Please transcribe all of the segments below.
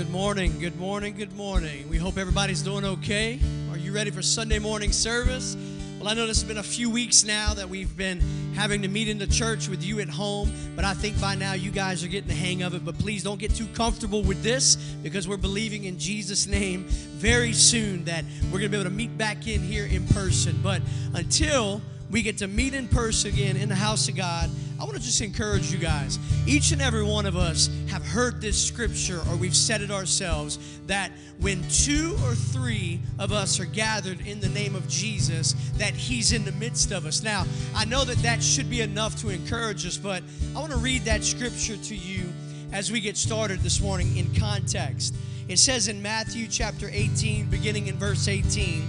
Good morning, good morning, good morning. We hope everybody's doing okay. Are you ready for Sunday morning service? Well, I know this has been a few weeks now that we've been having to meet in the church with you at home, but I think by now you guys are getting the hang of it. But please don't get too comfortable with this because we're believing in Jesus' name very soon that we're going to be able to meet back in here in person. But until we get to meet in person again in the house of God, I want to just encourage you guys. Each and every one of us have heard this scripture or we've said it ourselves that when two or three of us are gathered in the name of Jesus, that He's in the midst of us. Now, I know that that should be enough to encourage us, but I want to read that scripture to you as we get started this morning in context. It says in Matthew chapter 18, beginning in verse 18,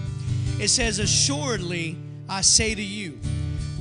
it says, Assuredly, I say to you,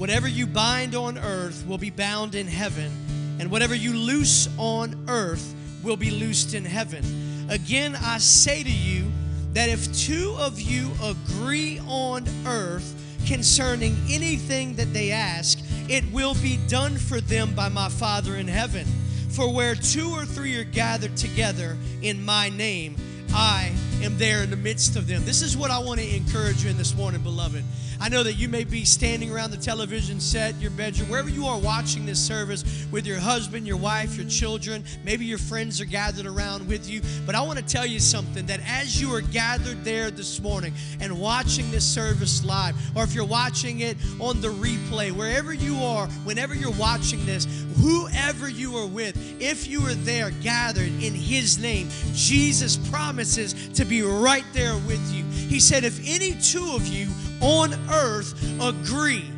Whatever you bind on earth will be bound in heaven, and whatever you loose on earth will be loosed in heaven. Again, I say to you that if two of you agree on earth concerning anything that they ask, it will be done for them by my Father in heaven. For where two or three are gathered together in my name, I am there in the midst of them. This is what I want to encourage you in this morning, beloved. I know that you may be standing around the television set, your bedroom, wherever you are watching this service with your husband, your wife, your children. Maybe your friends are gathered around with you. But I want to tell you something that as you are gathered there this morning and watching this service live, or if you're watching it on the replay, wherever you are, whenever you're watching this, whoever you are with, if you are there gathered in His name, Jesus promises to be right there with you. He said, If any two of you on earth agree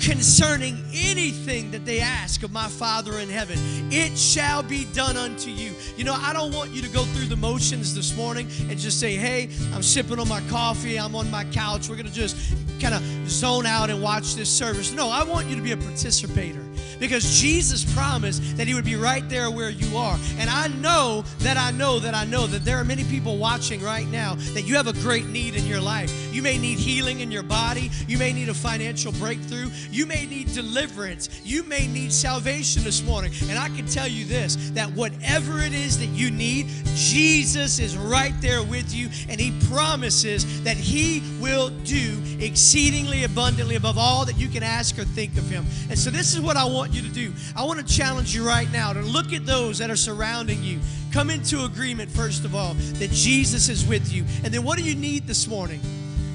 concerning anything that they ask of my Father in heaven, it shall be done unto you. You know, I don't want you to go through the motions this morning and just say, hey, I'm sipping on my coffee, I'm on my couch, we're going to just kind of zone out and watch this service. No, I want you to be a participator because Jesus promised that He would be right there where you are. And I know that I know that I know that there are many people watching right now that you have a great need in your life. You may need healing in your body, you may need a financial breakthrough, you may need deliverance, you may need salvation this morning. And I can tell you this that whatever it is that you need, Jesus is right there with you, and He promises that He will do exceedingly abundantly above all that you can ask or think of Him. And so, this is what I want you to do. I want to challenge you right now to look at those that are surrounding you. Come into agreement, first of all, that Jesus is with you. And then, what do you need this morning?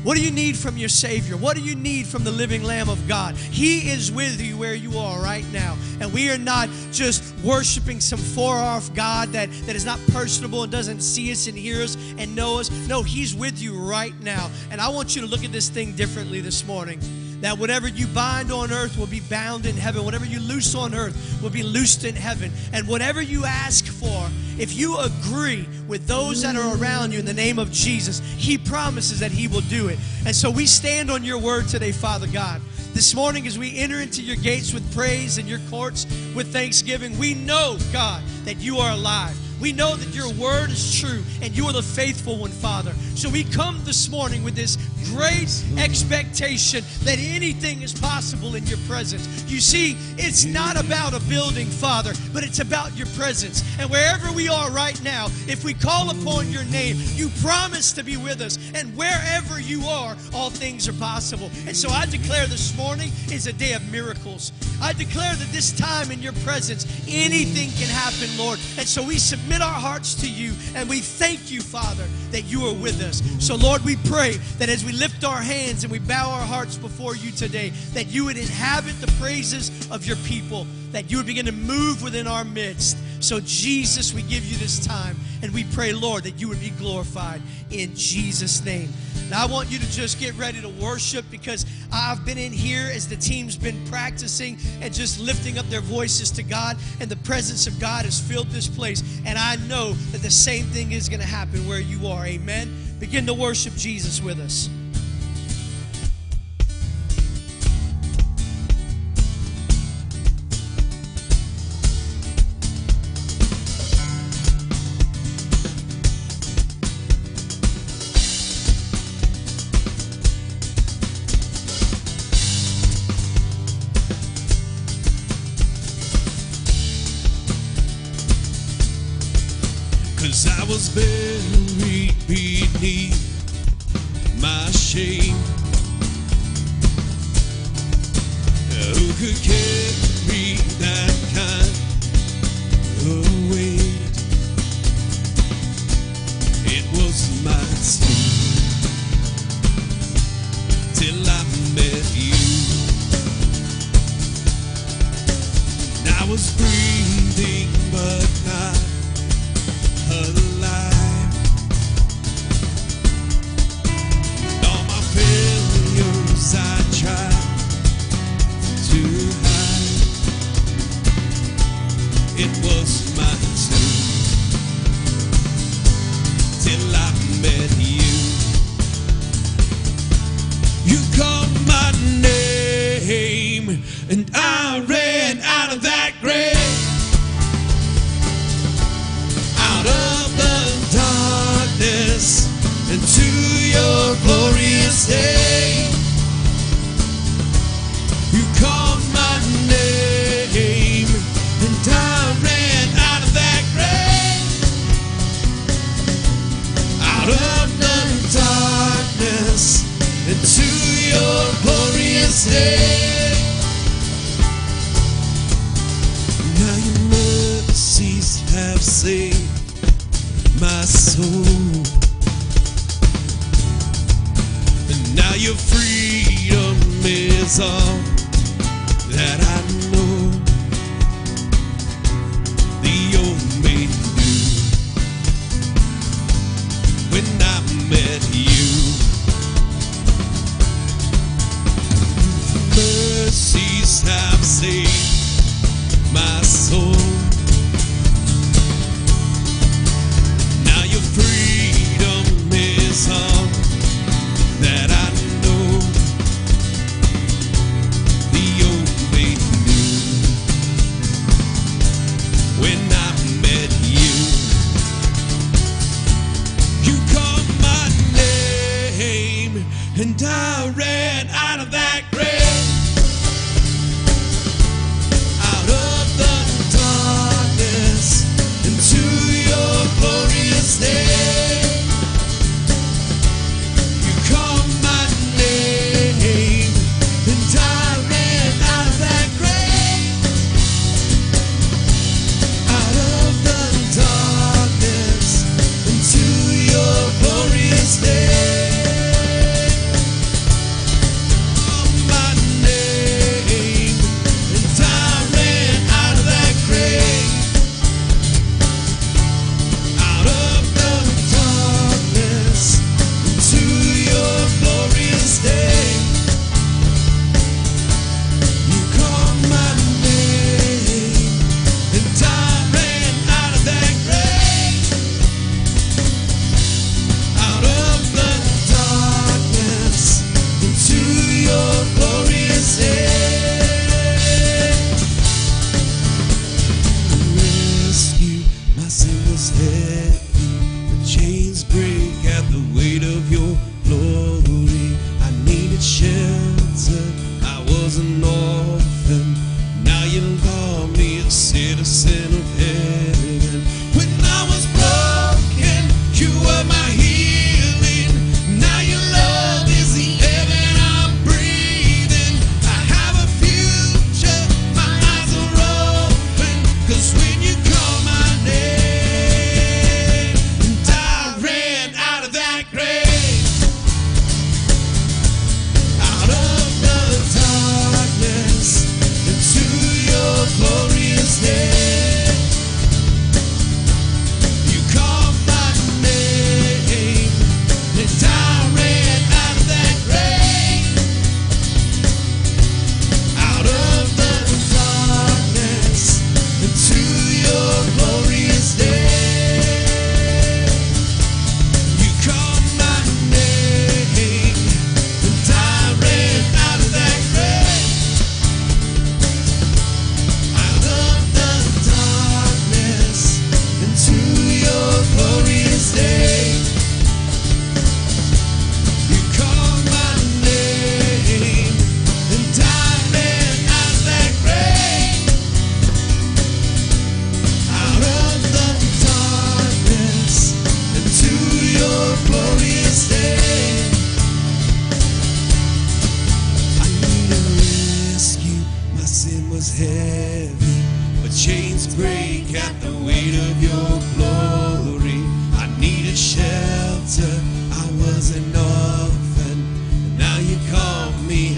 What do you need from your Savior? What do you need from the living Lamb of God? He is with you where you are right now. And we are not just worshiping some far off God that, that is not personable and doesn't see us and hear us and know us. No, He's with you right now. And I want you to look at this thing differently this morning that whatever you bind on earth will be bound in heaven. Whatever you loose on earth will be loosed in heaven. And whatever you ask for, if you agree with those that are around you in the name of Jesus, He promises that He will do it. And so we stand on your word today, Father God. This morning, as we enter into your gates with praise and your courts with thanksgiving, we know, God, that you are alive. We know that your word is true and you are the faithful one, Father. So we come this morning with this great expectation that anything is possible in your presence. You see, it's not about a building, Father, but it's about your presence. And wherever we are right now, if we call upon your name, you promise to be with us. And wherever you are, all things are possible. And so I declare this morning is a day of miracles. I declare that this time in your presence, anything can happen, Lord. And so we submit our hearts to you and we thank you, Father, that you are with us. So, Lord, we pray that as we lift our hands and we bow our hearts before you today, that you would inhabit the praises of your people, that you would begin to move within our midst. So, Jesus, we give you this time and we pray, Lord, that you would be glorified in Jesus' name. Now, I want you to just get ready to worship because I've been in here as the team's been practicing and just lifting up their voices to God, and the presence of God has filled this place. And I know that the same thing is going to happen where you are. Amen. Begin to worship Jesus with us. Mercies have saved my soul.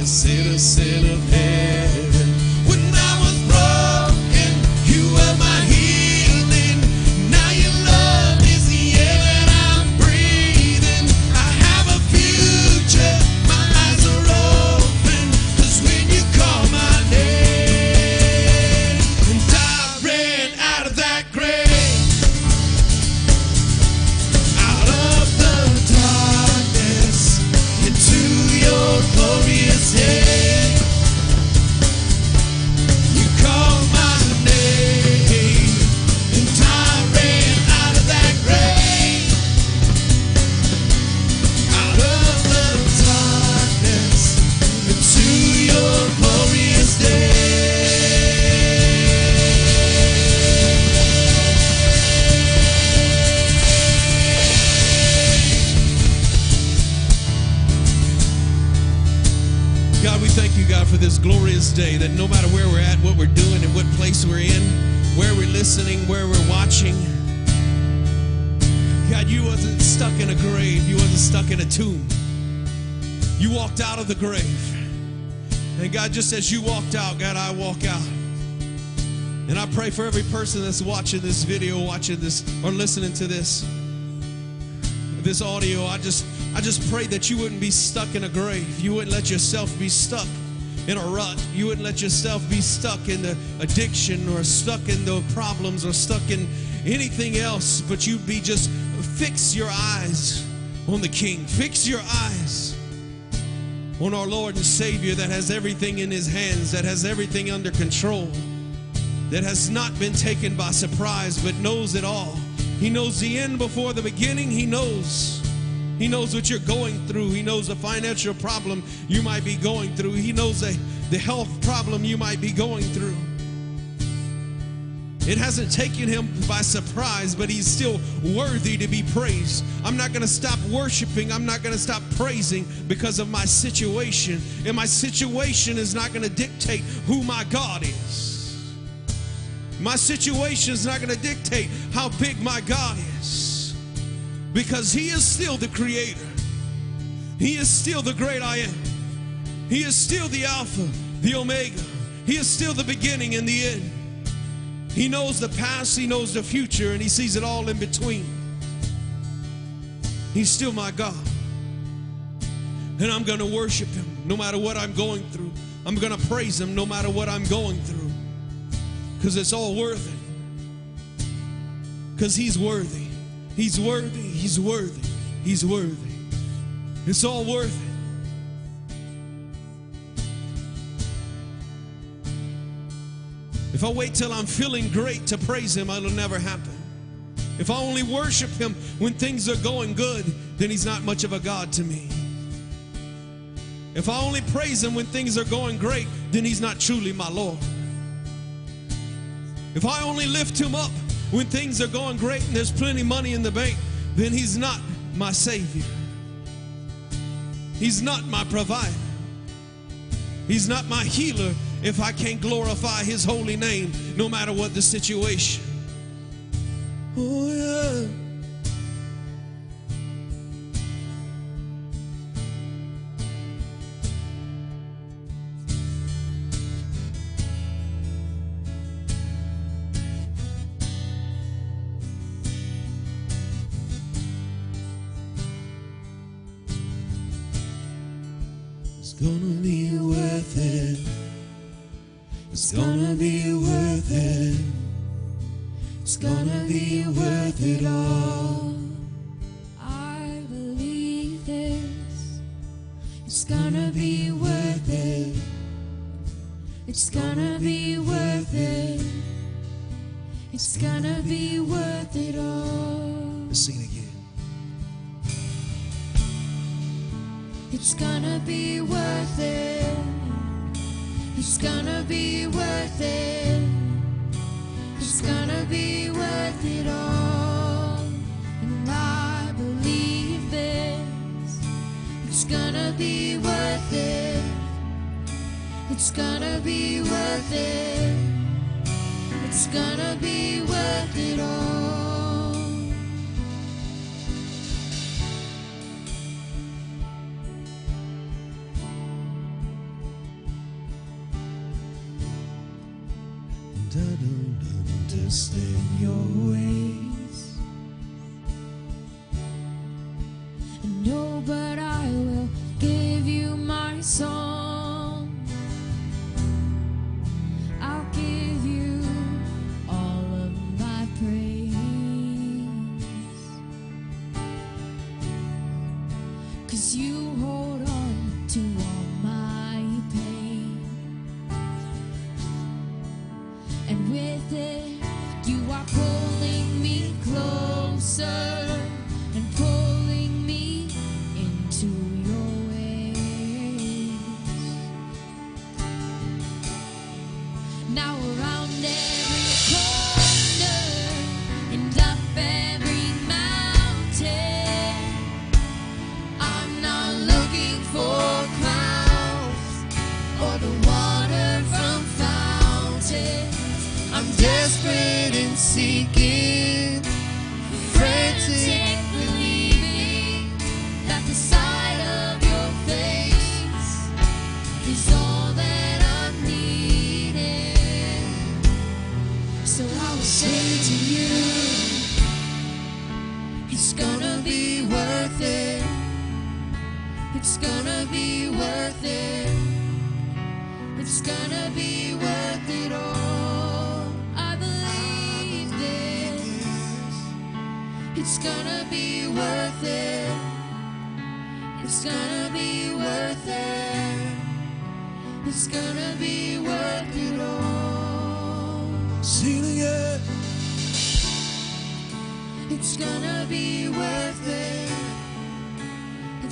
A citizen of person that's watching this video, watching this, or listening to this, this audio. I just, I just pray that you wouldn't be stuck in a grave. You wouldn't let yourself be stuck in a rut. You wouldn't let yourself be stuck in the addiction or stuck in the problems or stuck in anything else, but you'd be just fix your eyes on the King. Fix your eyes on our Lord and Savior that has everything in his hands, that has everything under control, that has not been taken by surprise, but knows it all. He knows the end before the beginning. He knows. He knows what you're going through. He knows the financial problem you might be going through. He knows the, the health problem you might be going through. It hasn't taken him by surprise, but he's still worthy to be praised. I'm not going to stop worshiping. I'm not going to stop praising because of my situation. And my situation is not going to dictate who my God is. My situation is not going to dictate how big my God is because he is still the creator. He is still the great I am. He is still the Alpha, the Omega. He is still the beginning and the end. He knows the past, He knows the future, and He sees it all in between. He's still my God. And I'm going to worship Him no matter what I'm going through. I'm going to praise Him no matter what I'm going through because it's all worth it. Because He's worthy. He's worthy. He's worthy. He's worthy. It's all worth it. If I wait till I'm feeling great to praise Him, it'll never happen. If I only worship Him when things are going good, then He's not much of a God to me. If I only praise Him when things are going great, then He's not truly my Lord. If I only lift Him up when things are going great and there's plenty money in the bank, then He's not my Savior. He's not my provider. He's not my healer if I can't glorify His holy name no matter what the situation. Oh, yeah.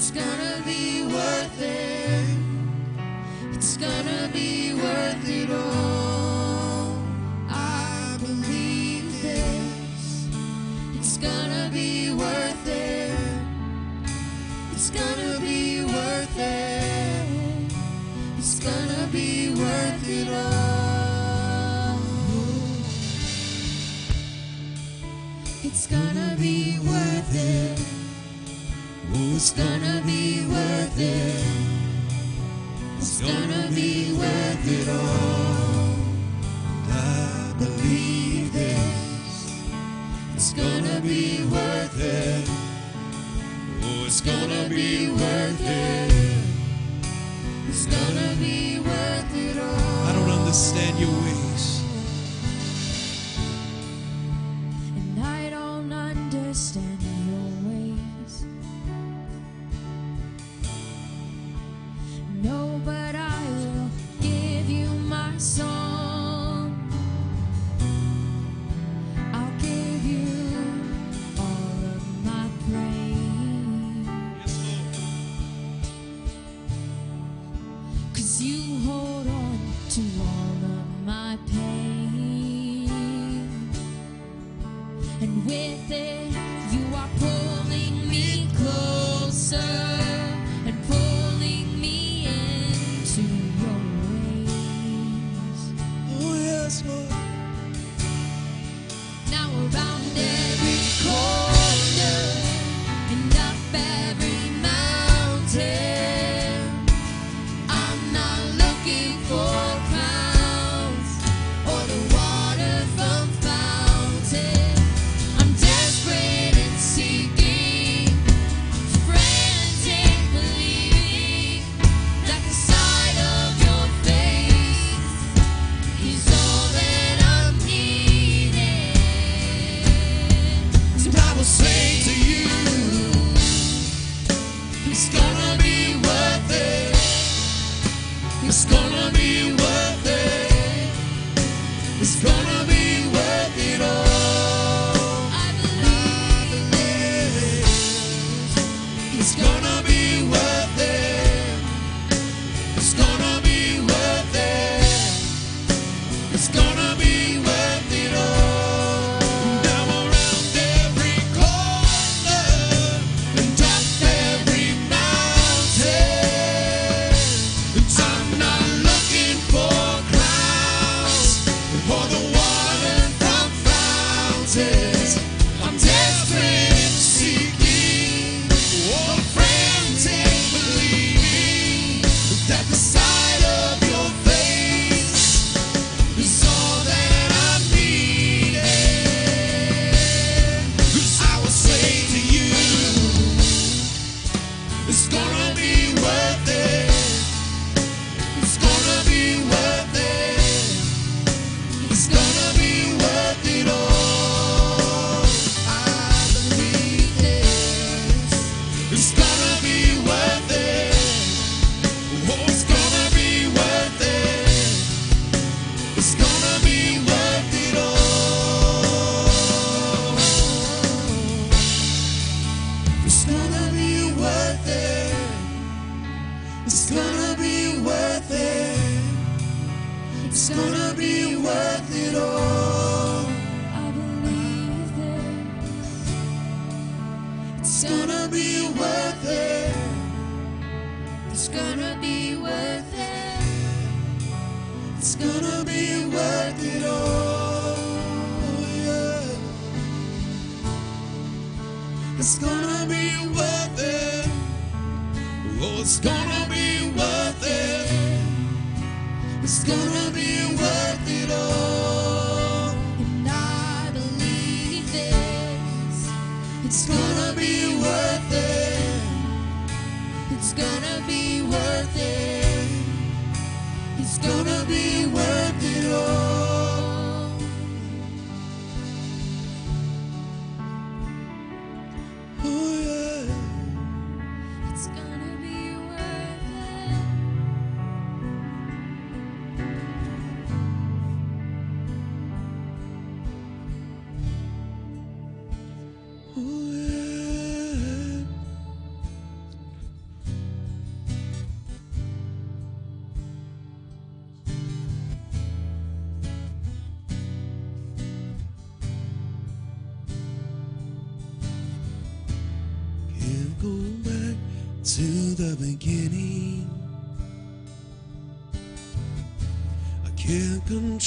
It's gonna be worth it. It's gonna be worth it all. gonna be worth it.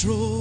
Control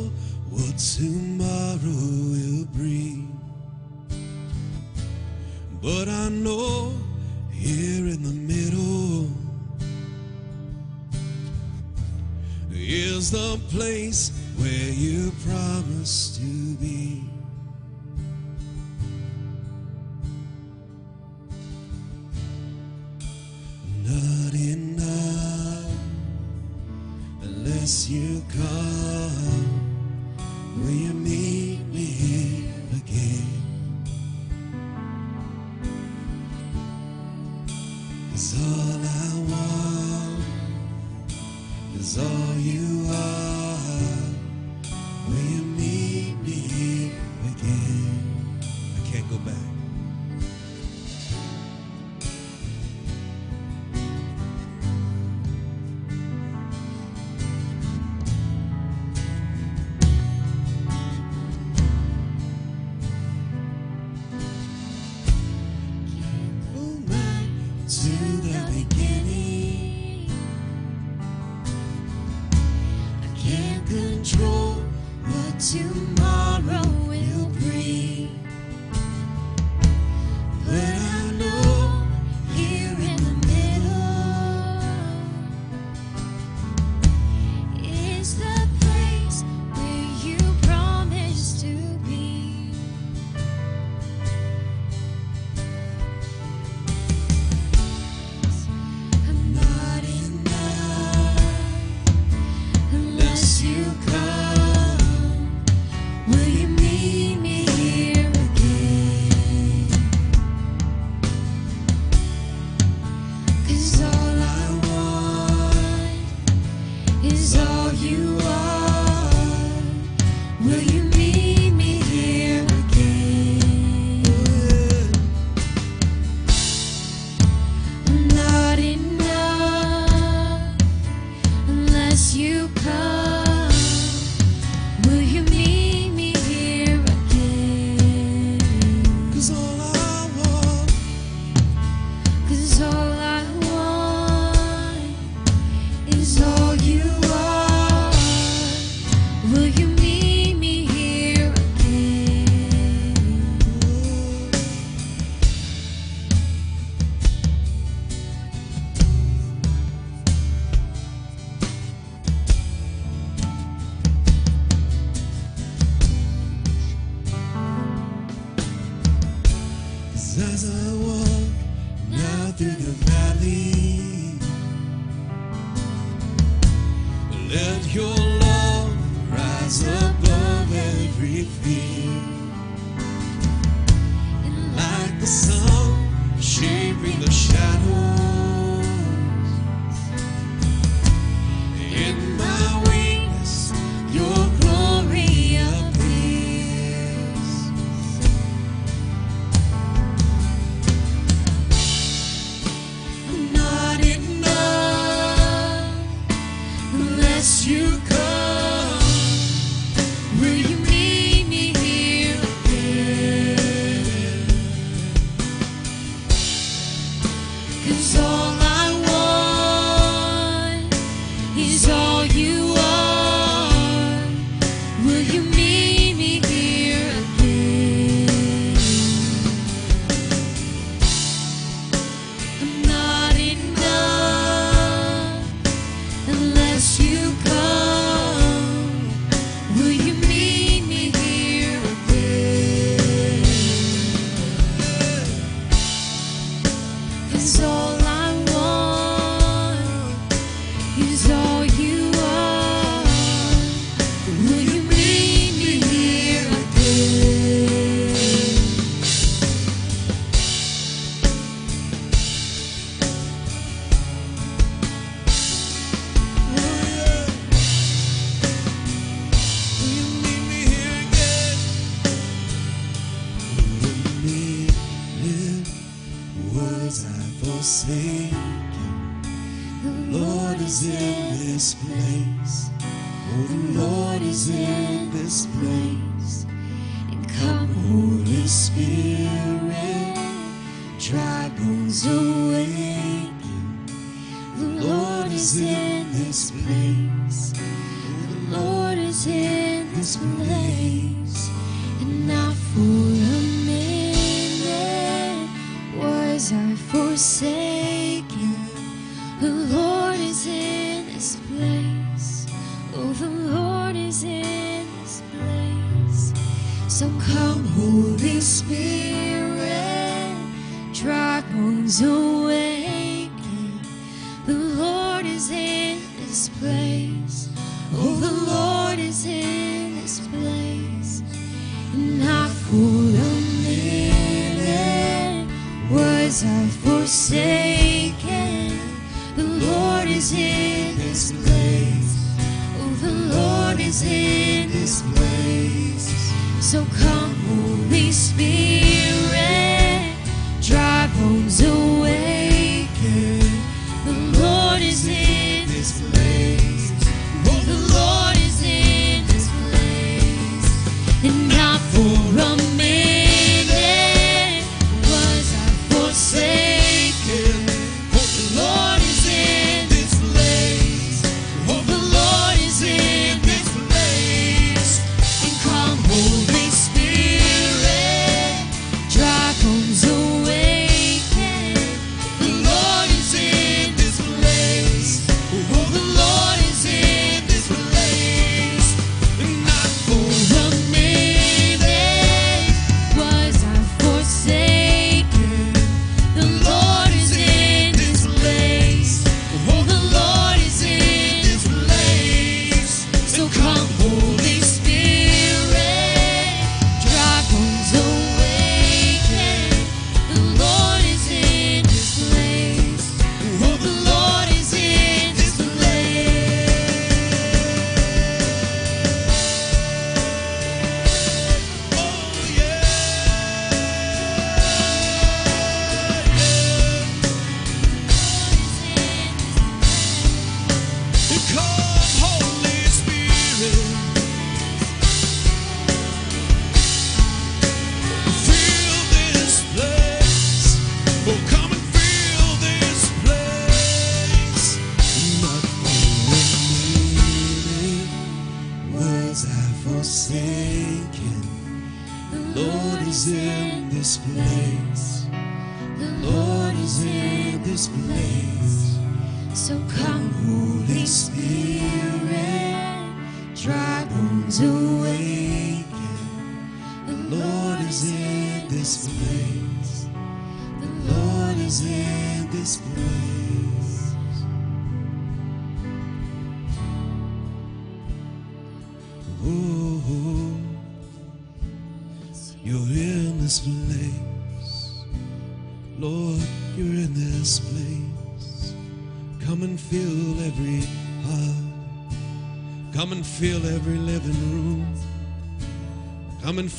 I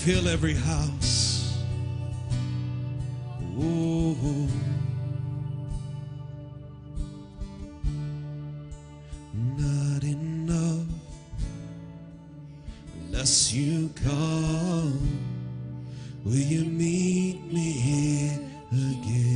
fill every house. Ooh. Not enough unless you come. Will you meet me here again?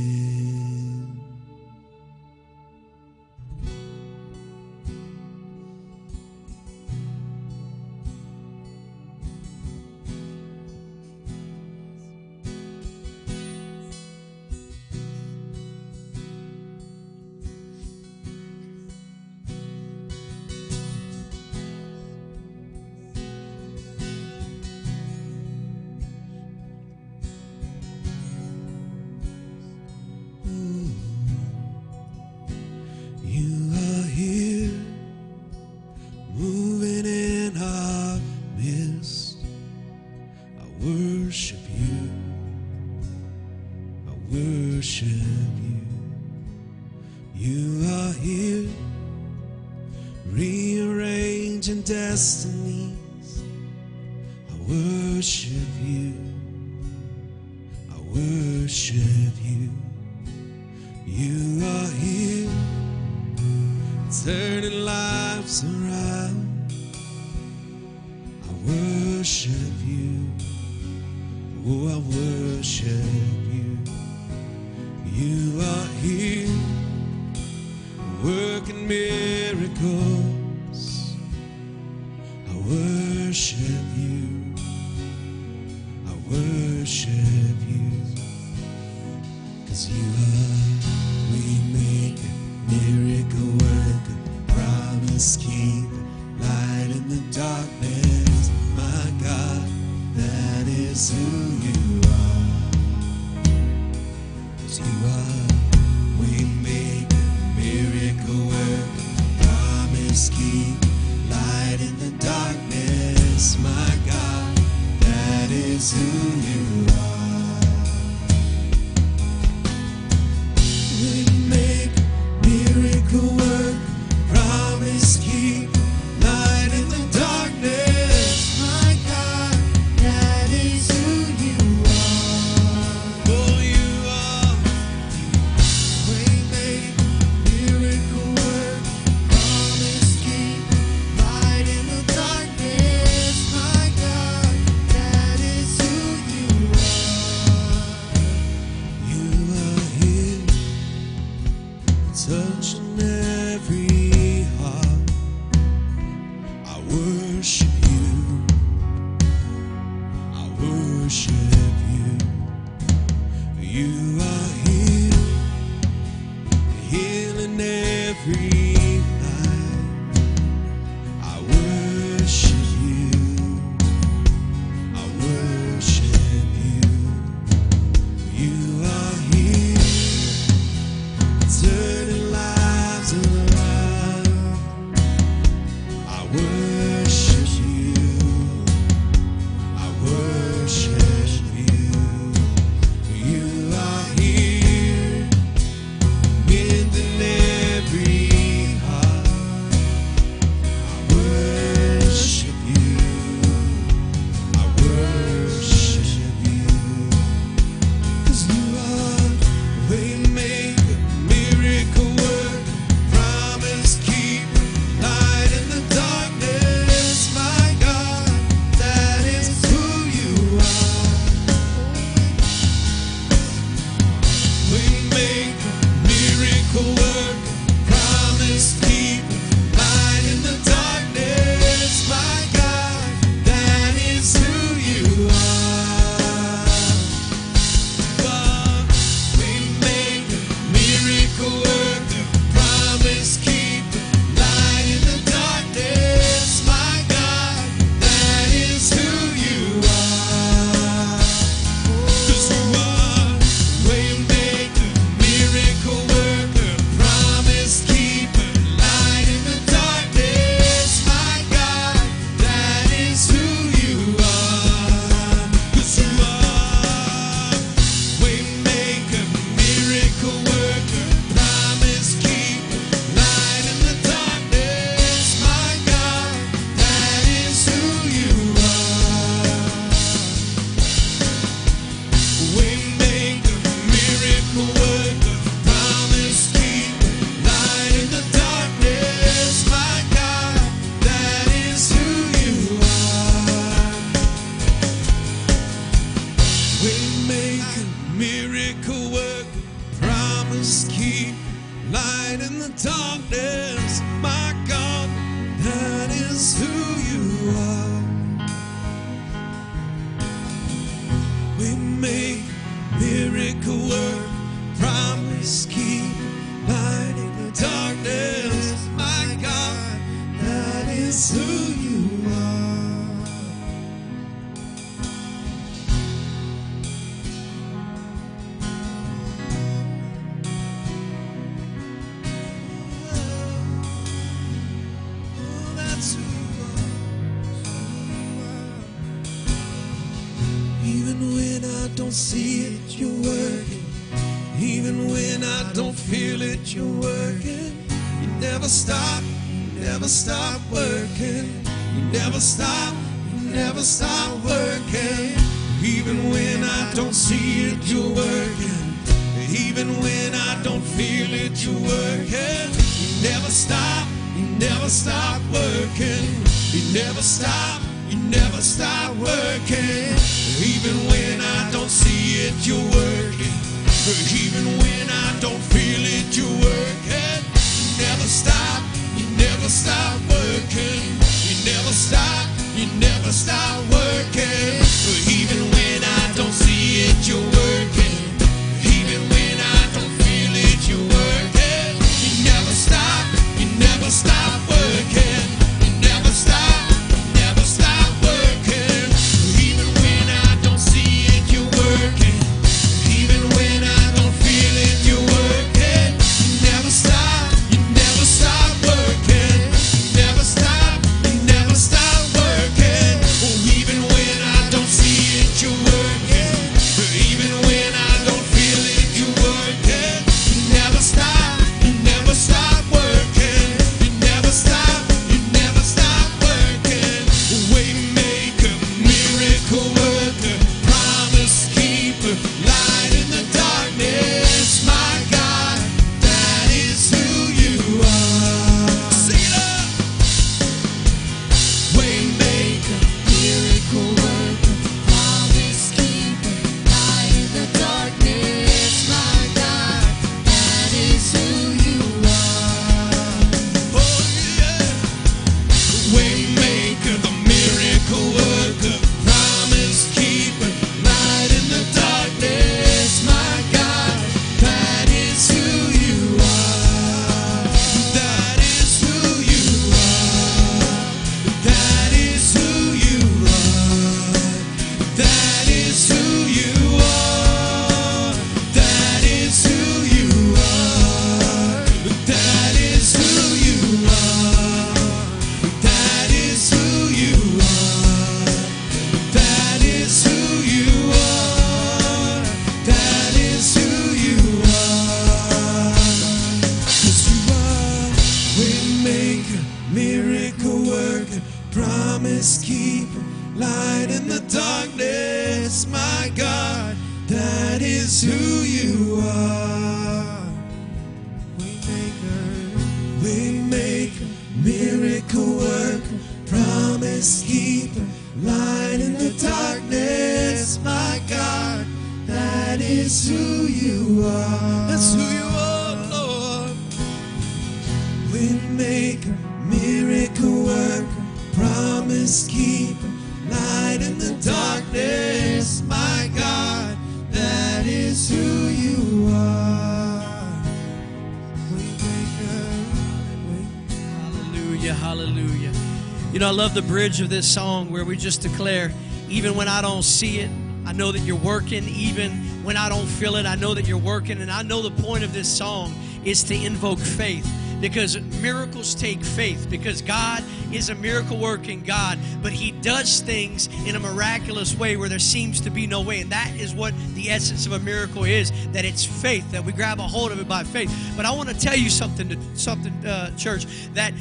bridge of this song where we just declare, even when I don't see it, I know that you're working. Even when I don't feel it, I know that you're working. And I know the point of this song is to invoke faith because miracles take faith because God is a miracle working God, but He does things in a miraculous way where there seems to be no way. And that is what the essence of a miracle is that it's faith, that we grab a hold of it by faith. But I want to tell you something, to, something, uh, church, that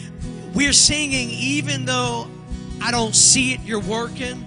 we're singing even though I don't see it, you're working.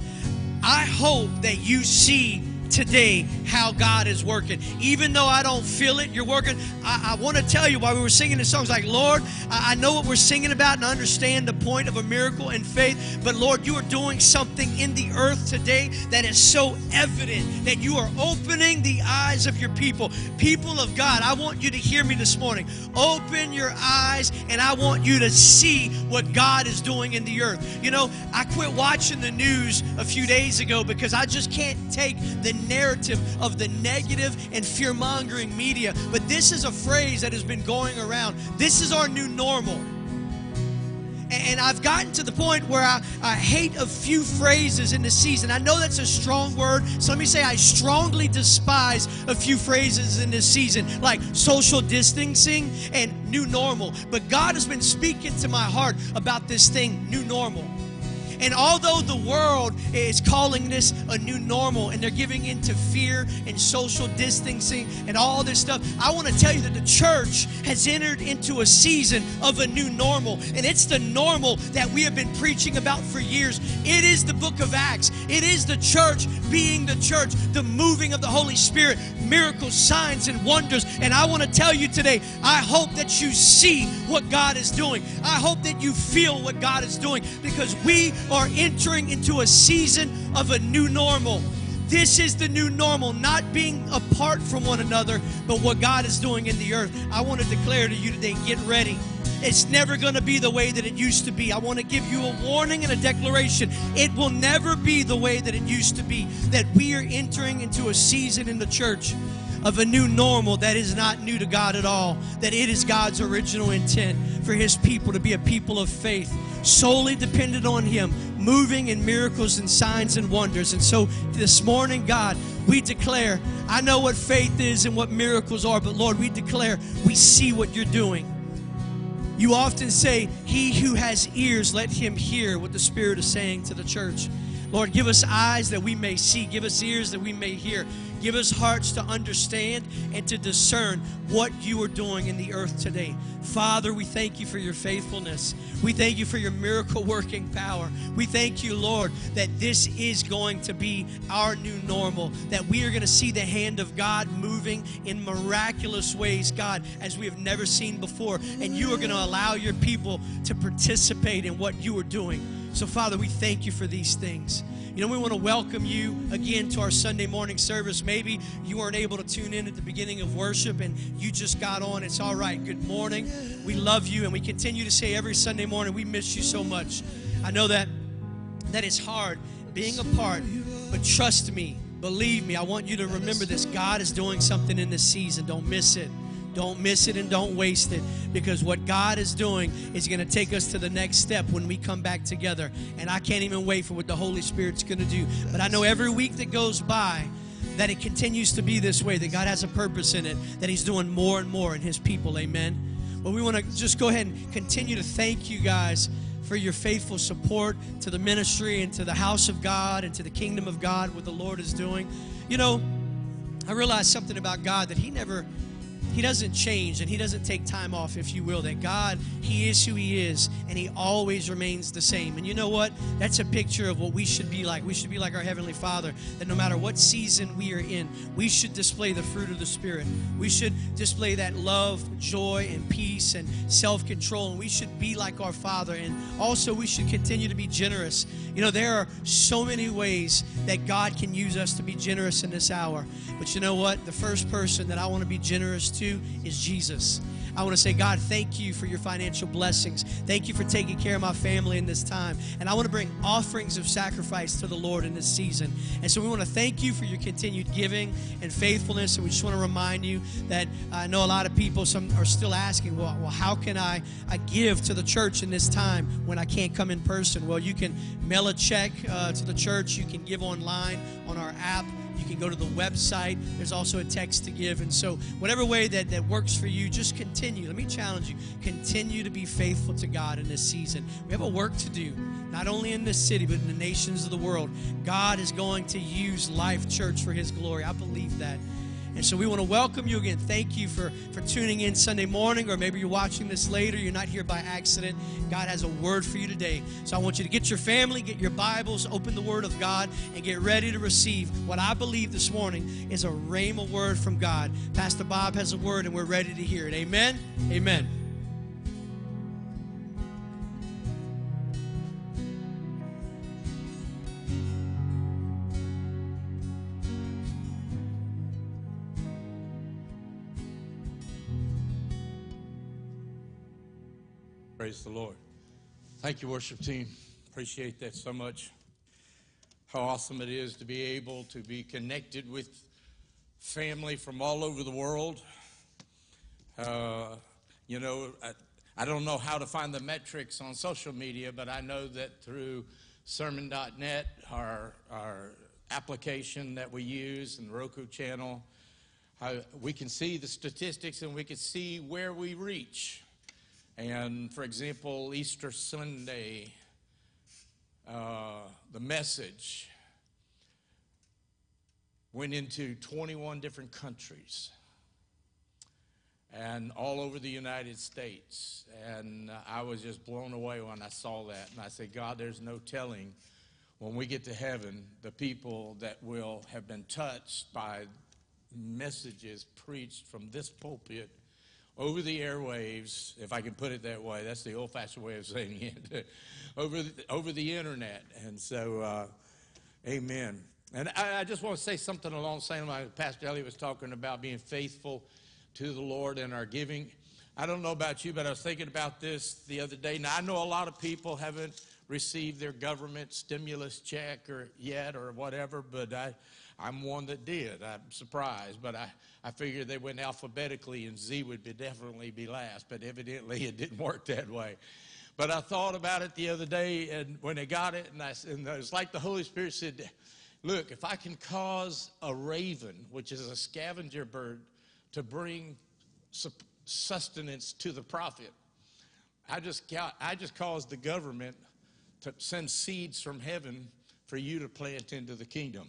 I hope that you see today how God is working. Even though I don't feel it, you're working. I, I want to tell you why we were singing the songs like, Lord, I, I know what we're singing about and I understand the point of a miracle and faith, but Lord, you are doing something in the earth today that is so evident that you are opening the eyes of your people. People of God, I want you to hear me this morning. Open your eyes, and I want you to see what God is doing in the earth. You know, I quit watching the news a few days ago because I just can't take the narrative of the negative and fear mongering media. But this is a phrase that has been going around. This is our new normal. And I've gotten to the point where I, I hate a few phrases in the season. I know that's a strong word. So let me say I strongly despise a few phrases in this season, like social distancing and new normal. But God has been speaking to my heart about this thing, new normal. And although the world is calling this a new normal and they're giving into fear and social distancing and all this stuff, I want to tell you that the church has entered into a season of a new normal. And it's the normal that we have been preaching about for years. It is the book of Acts, it is the church being the church, the moving of the Holy Spirit, miracles, signs, and wonders. And I want to tell you today, I hope that you see what God is doing. I hope that you feel what God is doing because we are entering into a season of a new normal. This is the new normal, not being apart from one another, but what God is doing in the earth. I want to declare to you today get ready. It's never going to be the way that it used to be. I want to give you a warning and a declaration. It will never be the way that it used to be. That we are entering into a season in the church of a new normal that is not new to God at all. That it is God's original intent for His people to be a people of faith, solely dependent on Him, moving in miracles and signs and wonders. And so this morning, God, we declare, I know what faith is and what miracles are, but Lord, we declare we see what you're doing. You often say, He who has ears, let him hear what the Spirit is saying to the church. Lord, give us eyes that we may see, give us ears that we may hear, give us hearts to understand and to discern what you are doing in the earth today. Father, we thank you for your faithfulness. We thank you for your miracle working power. We thank you, Lord, that this is going to be our new normal, that we are going to see the hand of God moving in miraculous ways, God, as we have never seen before. And you are going to allow your people to participate in what you are doing. So, Father, we thank you for these things. You know, we want to welcome you again to our Sunday morning service. Maybe you weren't able to tune in at the beginning of worship and you just got on. It's all right. Good morning. We love you, and we continue to say every Sunday morning, we miss you so much. I know that that is hard being apart, but trust me, believe me, I want you to remember this. God is doing something in this season. Don't miss it. Don't miss it and don't waste it because what God is doing is going to take us to the next step when we come back together. And I can't even wait for what the Holy Spirit's going to do. But I know every week that goes by, that it continues to be this way, that God has a purpose in it, that He's doing more and more in His people. Amen. But we want to just go ahead and continue to thank you guys for your faithful support to the ministry and to the house of God and to the kingdom of God, what the Lord is doing. You know, I realized something about God that He never he doesn't change and he doesn't take time off, if you will. That God, he is who he is and he always remains the same. And you know what? That's a picture of what we should be like. We should be like our Heavenly Father, that no matter what season we are in, we should display the fruit of the Spirit. We should display that love, joy, and peace and self control. And we should be like our Father. And also, we should continue to be generous. You know, there are so many ways that God can use us to be generous in this hour. But you know what? The first person that I want to be generous to is Jesus. I want to say, God, thank you for your financial blessings. Thank you for taking care of my family in this time. And I want to bring offerings of sacrifice to the Lord in this season. And so we want to thank you for your continued giving and faithfulness. And we just want to remind you that I know a lot of people some are still asking, well, well how can I, I give to the church in this time when I can't come in person? Well, you can mail a check uh, to the church. You can give online on our app. You can go to the website. There's also a text to give. And so, whatever way that, that works for you, just continue. Let me challenge you continue to be faithful to God in this season. We have a work to do, not only in this city, but in the nations of the world. God is going to use Life Church for His glory. I believe that. And so we want to welcome you again. Thank you for, for tuning in Sunday morning, or maybe you're watching this later. You're not here by accident. God has a word for you today. So I want you to get your family, get your Bibles, open the Word of God, and get ready to receive what I believe this morning is a rhema word from God. Pastor Bob has a word, and we're ready to hear it. Amen. Amen. Praise the Lord. Thank you, worship team. Appreciate that so much. How awesome it is to be able to be connected with family from all over the world. Uh, you know, I, I don't know how to find the metrics on social media, but I know that through sermon.net, our, our application that we use, and Roku channel, how we can see the statistics and we can see where we reach. And for example, Easter Sunday, uh, the message went into 21 different countries and all over the United States. And I was just blown away when I saw that. And I said, God, there's no telling when we get to heaven the people that will have been touched by messages preached from this pulpit over the airwaves, if I can put it that way. That's the old fashioned way of saying it. over, the, over the internet. And so, uh, amen. And I, I, just want to say something along the same line. Pastor Elliott was talking about being faithful to the Lord and our giving. I don't know about you, but I was thinking about this the other day. Now, I know a lot of people haven't received their government stimulus check or yet or whatever, but I, I'm one that did. I'm surprised, but I, I figured they went alphabetically and Z would be definitely be last, but evidently it didn't work that way. But I thought about it the other day, and when they got it, and, I, and it was like the Holy Spirit said, Look, if I can cause a raven, which is a scavenger bird, to bring sustenance to the prophet, I just, I just caused the government to send seeds from heaven for you to plant into the kingdom.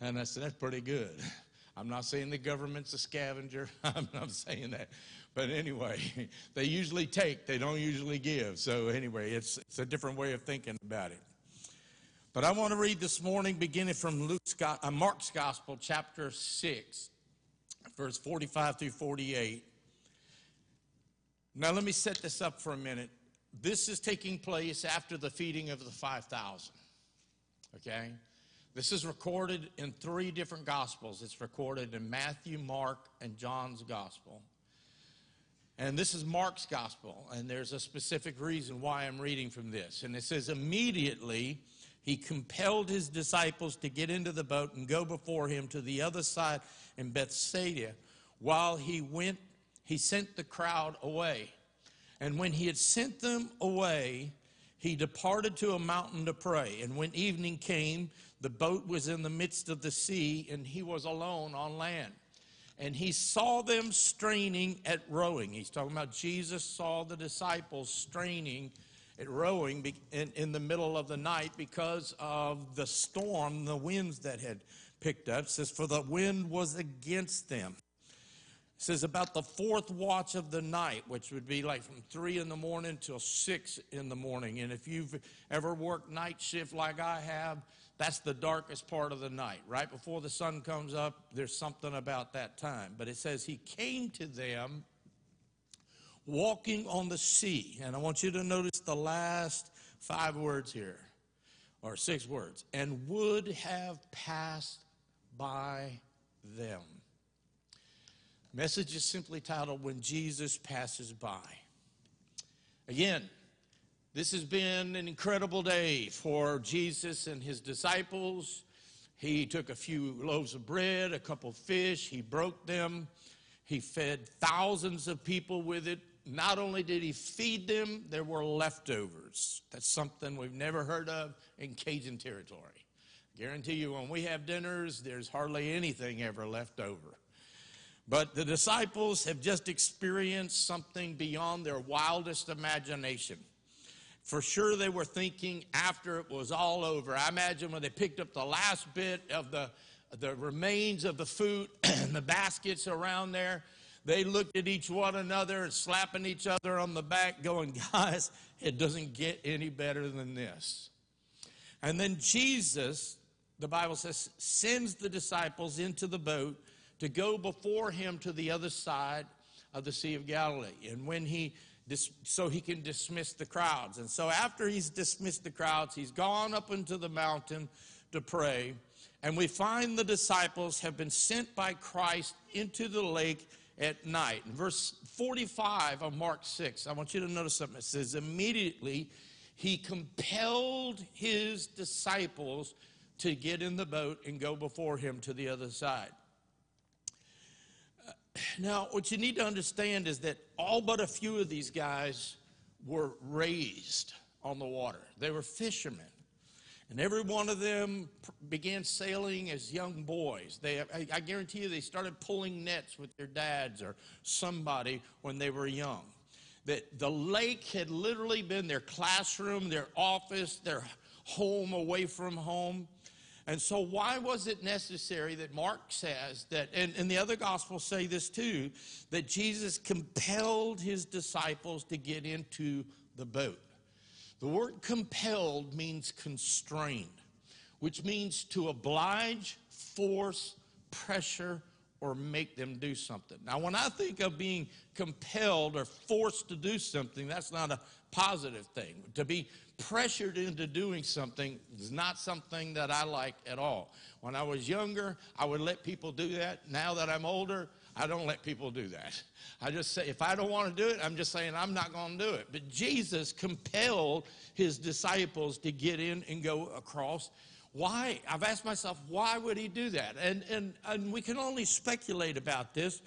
And I said, that's pretty good. I'm not saying the government's a scavenger. I'm not saying that. But anyway, they usually take, they don't usually give. So anyway, it's, it's a different way of thinking about it. But I want to read this morning, beginning from Luke's, uh, Mark's Gospel, chapter 6, verse 45 through 48. Now, let me set this up for a minute. This is taking place after the feeding of the 5,000. Okay? This is recorded in three different Gospels. It's recorded in Matthew, Mark, and John's Gospel. And this is Mark's Gospel, and there's a specific reason why I'm reading from this. And it says, Immediately he compelled his disciples to get into the boat and go before him to the other side in Bethsaida. While he went, he sent the crowd away. And when he had sent them away, he departed to a mountain to pray. And when evening came, the boat was in the midst of the sea, and he was alone on land. And he saw them straining at rowing. He's talking about Jesus saw the disciples straining at rowing in, in the middle of the night because of the storm, the winds that had picked up. It says, For the wind was against them says about the fourth watch of the night, which would be like from three in the morning till six in the morning. And if you've ever worked night shift like I have, that's the darkest part of the night. Right before the sun comes up, there's something about that time. But it says he came to them walking on the sea. And I want you to notice the last five words here, or six words, and would have passed by them. Message is simply titled When Jesus Passes By. Again, this has been an incredible day for Jesus and his disciples. He took a few loaves of bread, a couple fish, he broke them, he fed thousands of people with it. Not only did he feed them, there were leftovers. That's something we've never heard of in Cajun territory. I Guarantee you, when we have dinners, there's hardly anything ever left over. But the disciples have just experienced something beyond their wildest imagination. For sure, they were thinking after it was all over. I imagine when they picked up the last bit of the, the remains of the food and the baskets around there, they looked at each one another and slapping each other on the back, going, Guys, it doesn't get any better than this. And then Jesus, the Bible says, sends the disciples into the boat to go before him to the other side of the Sea of Galilee. And when he, so he can dismiss the crowds. And so after he's dismissed the crowds, he's gone up into the mountain to pray. And we find the disciples have been sent by Christ into the lake at night. In verse 45 of Mark 6, I want you to notice something. It says, Immediately he compelled his disciples to get in the boat and go before him to the other side. Now, what you need to understand is that all but a few of these guys were raised on the water. They were fishermen. And every one of them began sailing as young boys. They, I, I guarantee you, they started pulling nets with their dads or somebody when they were young. That the lake had literally been their classroom, their office, their home away from home. And so, why was it necessary that Mark says that, and, and the other gospels say this too, that Jesus compelled his disciples to get into the boat? The word compelled means constrained, which means to oblige, force, pressure, or make them do something. Now, when I think of being compelled or forced to do something, that's not a positive thing. To be pressured into doing something is not something that I like at all. When I was younger, I would let people do that. Now that I'm older, I don't let people do that. I just say, if I don't want to do it, I'm just saying I'm not going to do it. But Jesus compelled his disciples to get in and go across. Why? I've asked myself, why would he do that? And, and, and we can only speculate about this.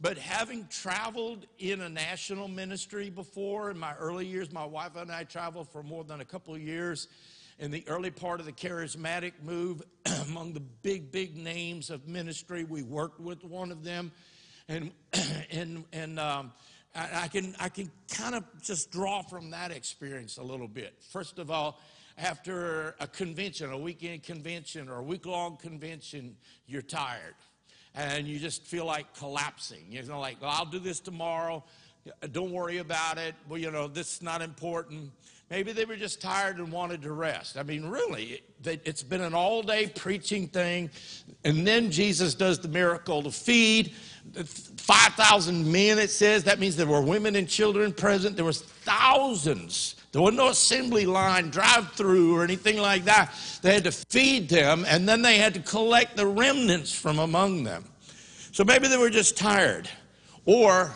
But having traveled in a national ministry before in my early years, my wife and I traveled for more than a couple of years in the early part of the charismatic move among the big, big names of ministry. We worked with one of them. And, and, and um, I, I can, I can kind of just draw from that experience a little bit. First of all, after a convention, a weekend convention or a week long convention, you're tired and you just feel like collapsing. You know, like, well, I'll do this tomorrow. Don't worry about it. Well, you know, this is not important. Maybe they were just tired and wanted to rest. I mean, really, it- it's been an all day preaching thing. And then Jesus does the miracle to feed 5,000 men, it says. That means there were women and children present. There was thousands. There was no assembly line, drive through, or anything like that. They had to feed them, and then they had to collect the remnants from among them. So maybe they were just tired. Or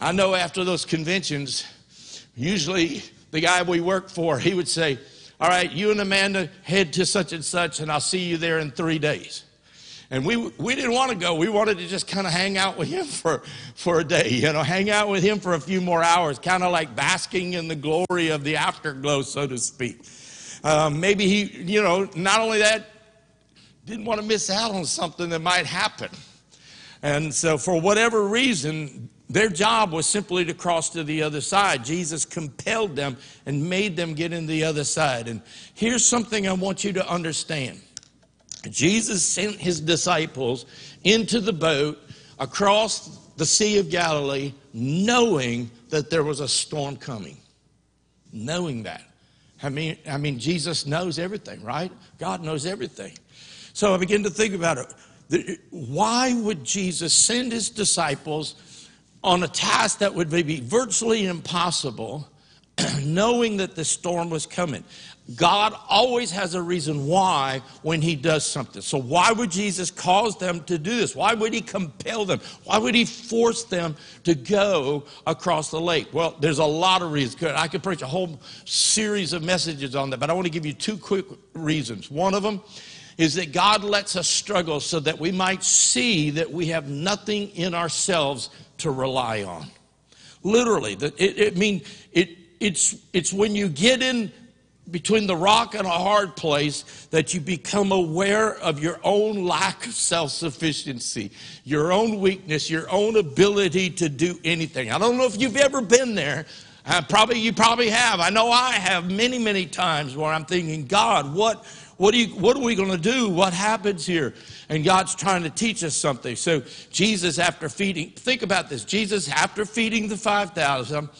I know after those conventions, usually the guy we work for, he would say, All right, you and Amanda head to such and such, and I'll see you there in three days. And we, we didn't want to go. We wanted to just kind of hang out with him for, for a day, you know, hang out with him for a few more hours, kind of like basking in the glory of the afterglow, so to speak. Um, maybe he, you know, not only that, didn't want to miss out on something that might happen. And so, for whatever reason, their job was simply to cross to the other side. Jesus compelled them and made them get in the other side. And here's something I want you to understand Jesus sent his disciples into the boat across the Sea of Galilee, knowing that there was a storm coming. Knowing that. I mean, I mean, Jesus knows everything, right? God knows everything. So I begin to think about it. Why would Jesus send his disciples on a task that would be virtually impossible, knowing that the storm was coming? God always has a reason why when he does something. So, why would Jesus cause them to do this? Why would he compel them? Why would he force them to go across the lake? Well, there's a lot of reasons. I could preach a whole series of messages on that, but I want to give you two quick reasons. One of them is that God lets us struggle so that we might see that we have nothing in ourselves to rely on. Literally, it, it mean it, it's it's when you get in between the rock and a hard place that you become aware of your own lack of self-sufficiency, your own weakness, your own ability to do anything. I don't know if you've ever been there. Probably you probably have. I know I have many, many times where I'm thinking, God, what what, do you, what are we going to do? What happens here? And God's trying to teach us something. So, Jesus, after feeding, think about this Jesus, after feeding the 5,000, but,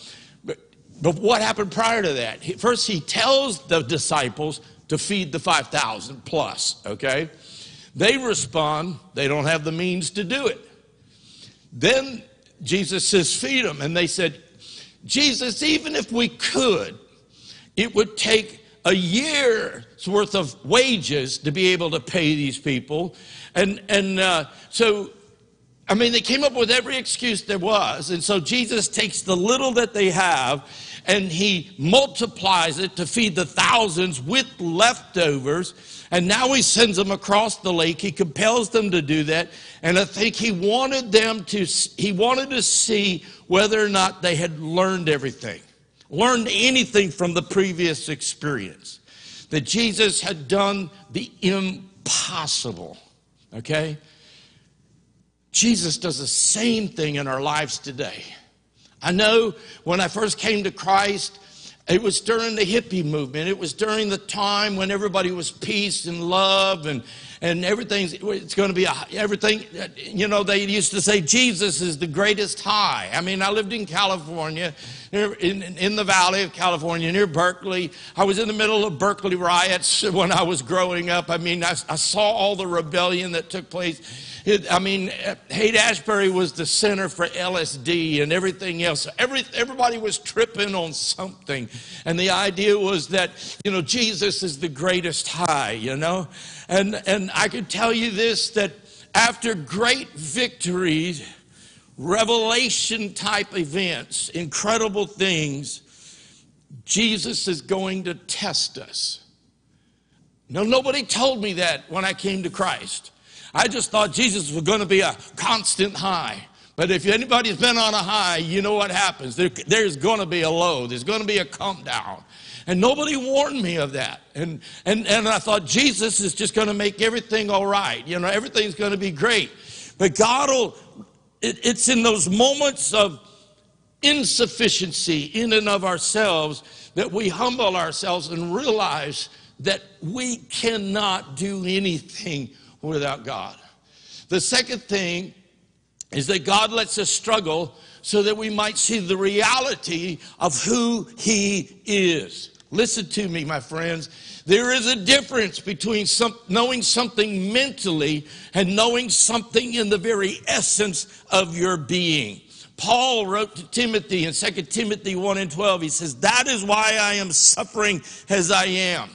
but what happened prior to that? First, he tells the disciples to feed the 5,000 plus, okay? They respond, they don't have the means to do it. Then Jesus says, feed them. And they said, Jesus, even if we could, it would take a year's worth of wages to be able to pay these people. And, and uh, so I mean, they came up with every excuse there was. And so Jesus takes the little that they have and he multiplies it to feed the thousands with leftovers. And now he sends them across the lake. He compels them to do that. And I think he wanted them to, he wanted to see whether or not they had learned everything, learned anything from the previous experience. That Jesus had done the impossible. Okay? Jesus does the same thing in our lives today. I know when I first came to Christ, it was during the hippie movement. It was during the time when everybody was peace and love and, and everything's it's going to be a, everything. You know, they used to say Jesus is the greatest high. I mean, I lived in California, in, in the valley of California, near Berkeley. I was in the middle of Berkeley riots when I was growing up. I mean, I, I saw all the rebellion that took place. I mean, Haight Ashbury was the center for LSD and everything else. Every, everybody was tripping on something. And the idea was that, you know, Jesus is the greatest high, you know? And, and I could tell you this that after great victories, revelation type events, incredible things, Jesus is going to test us. No, nobody told me that when I came to Christ. I just thought Jesus was going to be a constant high. But if anybody's been on a high, you know what happens. There, there's going to be a low, there's going to be a come down. And nobody warned me of that. And, and, and I thought Jesus is just going to make everything all right. You know, everything's going to be great. But God will, it, it's in those moments of insufficiency in and of ourselves that we humble ourselves and realize that we cannot do anything without God. The second thing is that God lets us struggle so that we might see the reality of who He is. Listen to me, my friends. There is a difference between some, knowing something mentally and knowing something in the very essence of your being. Paul wrote to Timothy in 2 Timothy 1 and 12, he says, That is why I am suffering as I am.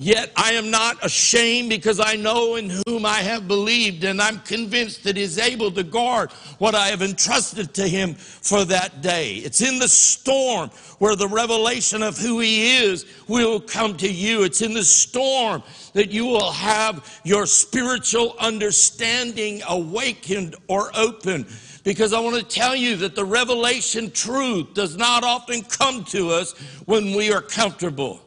Yet I am not ashamed because I know in whom I have believed, and I'm convinced that He is able to guard what I have entrusted to Him for that day. It's in the storm where the revelation of who He is will come to you. It's in the storm that you will have your spiritual understanding awakened or open. Because I want to tell you that the revelation truth does not often come to us when we are comfortable.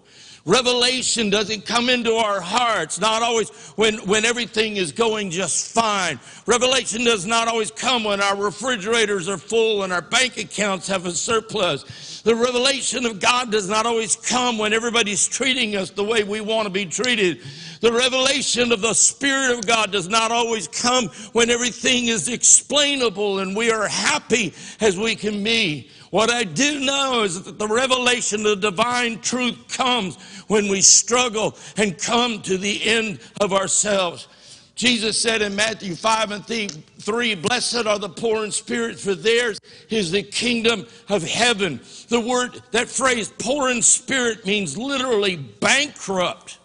Revelation doesn't come into our hearts, not always when, when everything is going just fine. Revelation does not always come when our refrigerators are full and our bank accounts have a surplus. The revelation of God does not always come when everybody's treating us the way we want to be treated. The revelation of the Spirit of God does not always come when everything is explainable and we are happy as we can be. What I do know is that the revelation of the divine truth comes when we struggle and come to the end of ourselves. Jesus said in Matthew 5 and 3, Blessed are the poor in spirit, for theirs is the kingdom of heaven. The word, that phrase, poor in spirit, means literally bankrupt.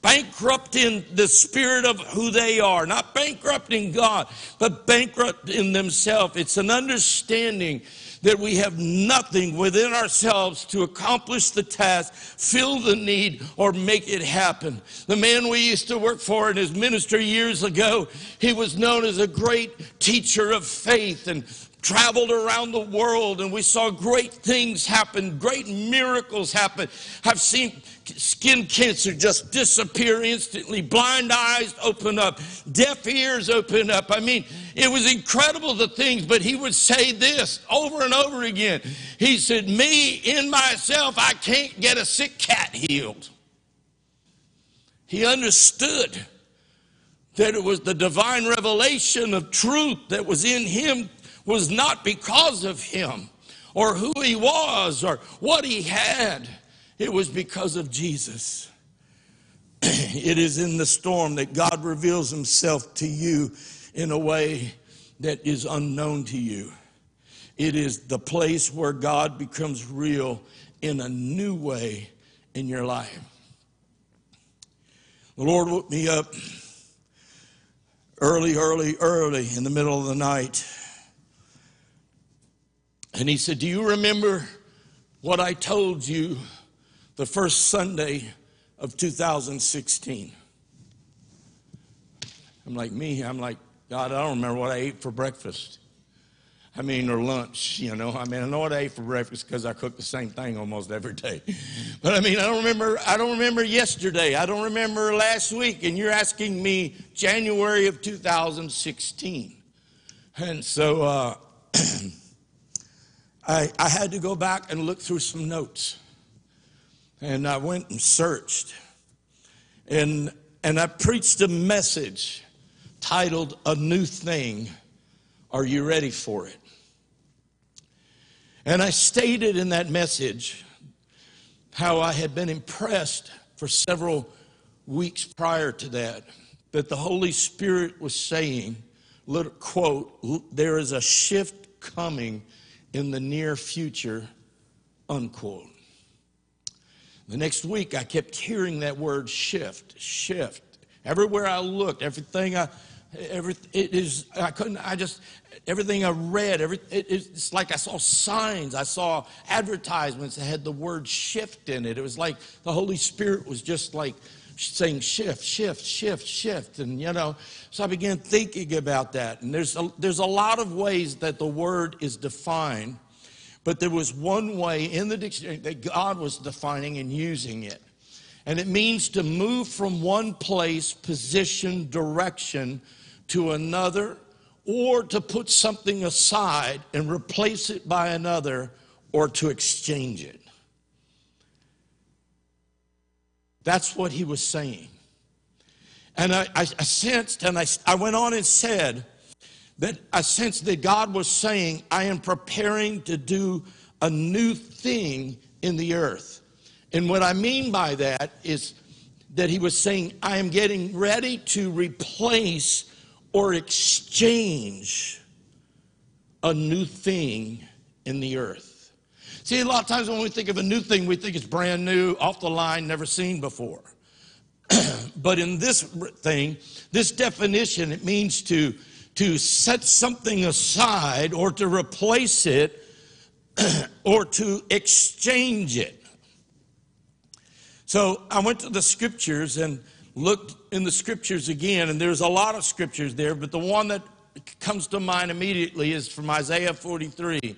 Bankrupt in the spirit of who they are, not bankrupt in God, but bankrupt in themselves. It's an understanding that we have nothing within ourselves to accomplish the task, fill the need, or make it happen. The man we used to work for in his ministry years ago, he was known as a great teacher of faith and traveled around the world and we saw great things happen, great miracles happen. I've seen skin cancer just disappear instantly, blind eyes open up, deaf ears open up. I mean, it was incredible the things, but he would say this over and over again. He said, Me, in myself, I can't get a sick cat healed. He understood that it was the divine revelation of truth that was in him was not because of him or who he was or what he had. It was because of Jesus. it is in the storm that God reveals himself to you in a way that is unknown to you. It is the place where God becomes real in a new way in your life. The Lord woke me up early, early, early in the middle of the night. And he said, Do you remember what I told you the first Sunday of 2016? I'm like, Me, I'm like, God, I don't remember what I ate for breakfast. I mean, or lunch, you know. I mean, I know what I ate for breakfast because I cook the same thing almost every day. But I mean, I don't remember. I don't remember yesterday. I don't remember last week. And you're asking me January of 2016, and so uh, I, I had to go back and look through some notes, and I went and searched, and and I preached a message titled "A New Thing." Are you ready for it? And I stated in that message how I had been impressed for several weeks prior to that, that the Holy Spirit was saying, quote, there is a shift coming in the near future, unquote. The next week, I kept hearing that word shift, shift. Everywhere I looked, everything I, every, it is, I couldn't, I just, everything I read, every, it, it's like I saw signs, I saw advertisements that had the word shift in it. It was like the Holy Spirit was just like saying shift, shift, shift, shift. And, you know, so I began thinking about that. And there's a, there's a lot of ways that the word is defined, but there was one way in the dictionary that God was defining and using it. And it means to move from one place, position, direction to another, or to put something aside and replace it by another, or to exchange it. That's what he was saying. And I, I, sensed, and I, I went on and said that I sensed that God was saying, I am preparing to do a new thing in the earth. And what I mean by that is that he was saying, I am getting ready to replace or exchange a new thing in the earth. See, a lot of times when we think of a new thing, we think it's brand new, off the line, never seen before. but in this thing, this definition, it means to, to set something aside or to replace it or to exchange it. So I went to the scriptures and looked in the scriptures again, and there's a lot of scriptures there, but the one that comes to mind immediately is from Isaiah 43.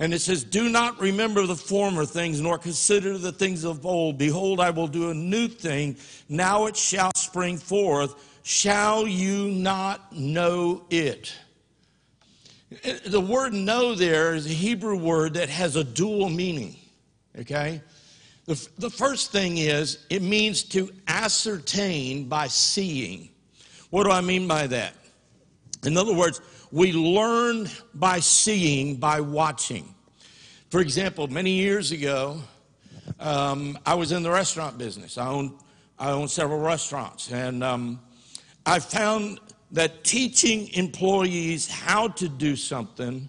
And it says, Do not remember the former things, nor consider the things of old. Behold, I will do a new thing. Now it shall spring forth. Shall you not know it? The word know there is a Hebrew word that has a dual meaning. Okay? The, the first thing is it means to ascertain by seeing. What do I mean by that? In other words, we learn by seeing, by watching. For example, many years ago, um, I was in the restaurant business. I owned, I owned several restaurants. And um, I found that teaching employees how to do something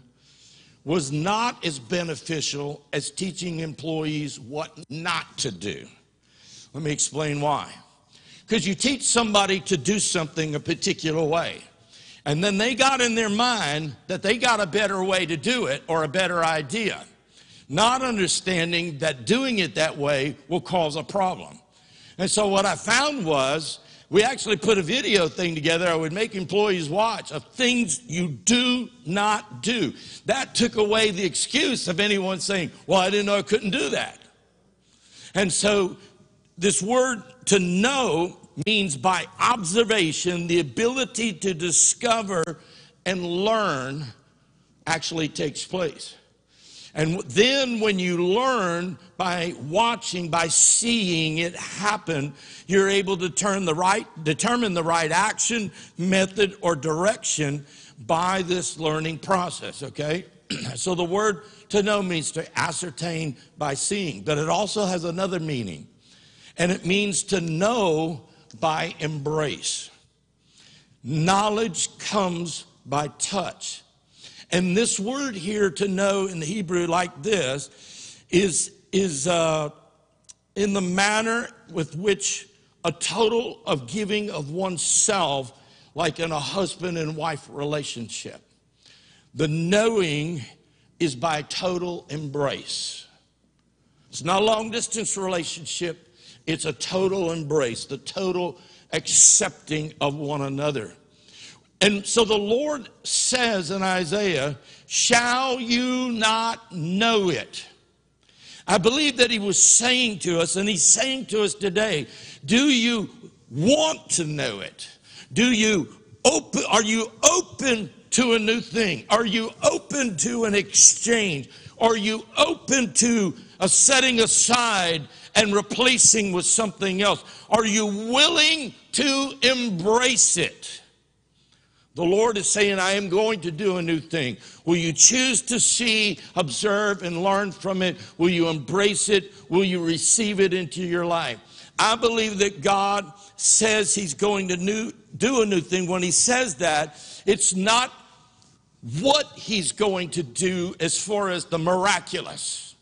was not as beneficial as teaching employees what not to do. Let me explain why. Because you teach somebody to do something a particular way. And then they got in their mind that they got a better way to do it or a better idea, not understanding that doing it that way will cause a problem. And so what I found was we actually put a video thing together I would make employees watch of things you do not do. That took away the excuse of anyone saying, Well, I didn't know I couldn't do that. And so this word to know means by observation, the ability to discover and learn actually takes place. And then when you learn by watching, by seeing it happen, you're able to turn the right, determine the right action, method, or direction by this learning process, okay? so the word to know means to ascertain by seeing, but it also has another meaning. And it means to know by embrace. Knowledge comes by touch. And this word here to know in the Hebrew like this is, is uh, in the manner with which a total of giving of oneself like in a husband and wife relationship. The knowing is by total embrace. It's not a long distance relationship, it's a total embrace, the total accepting of one another. And so the Lord says in Isaiah, Shall you not know it? I believe that He was saying to us, and He's saying to us today, Do you want to know it? Do you open, are you open to a new thing? Are you open to an exchange? Are you open to a setting aside and replacing with something else? Are you willing to embrace it? The Lord is saying, I am going to do a new thing. Will you choose to see, observe, and learn from it? Will you embrace it? Will you receive it into your life? I believe that God says He's going to new, do a new thing. When He says that, it's not what He's going to do as far as the miraculous.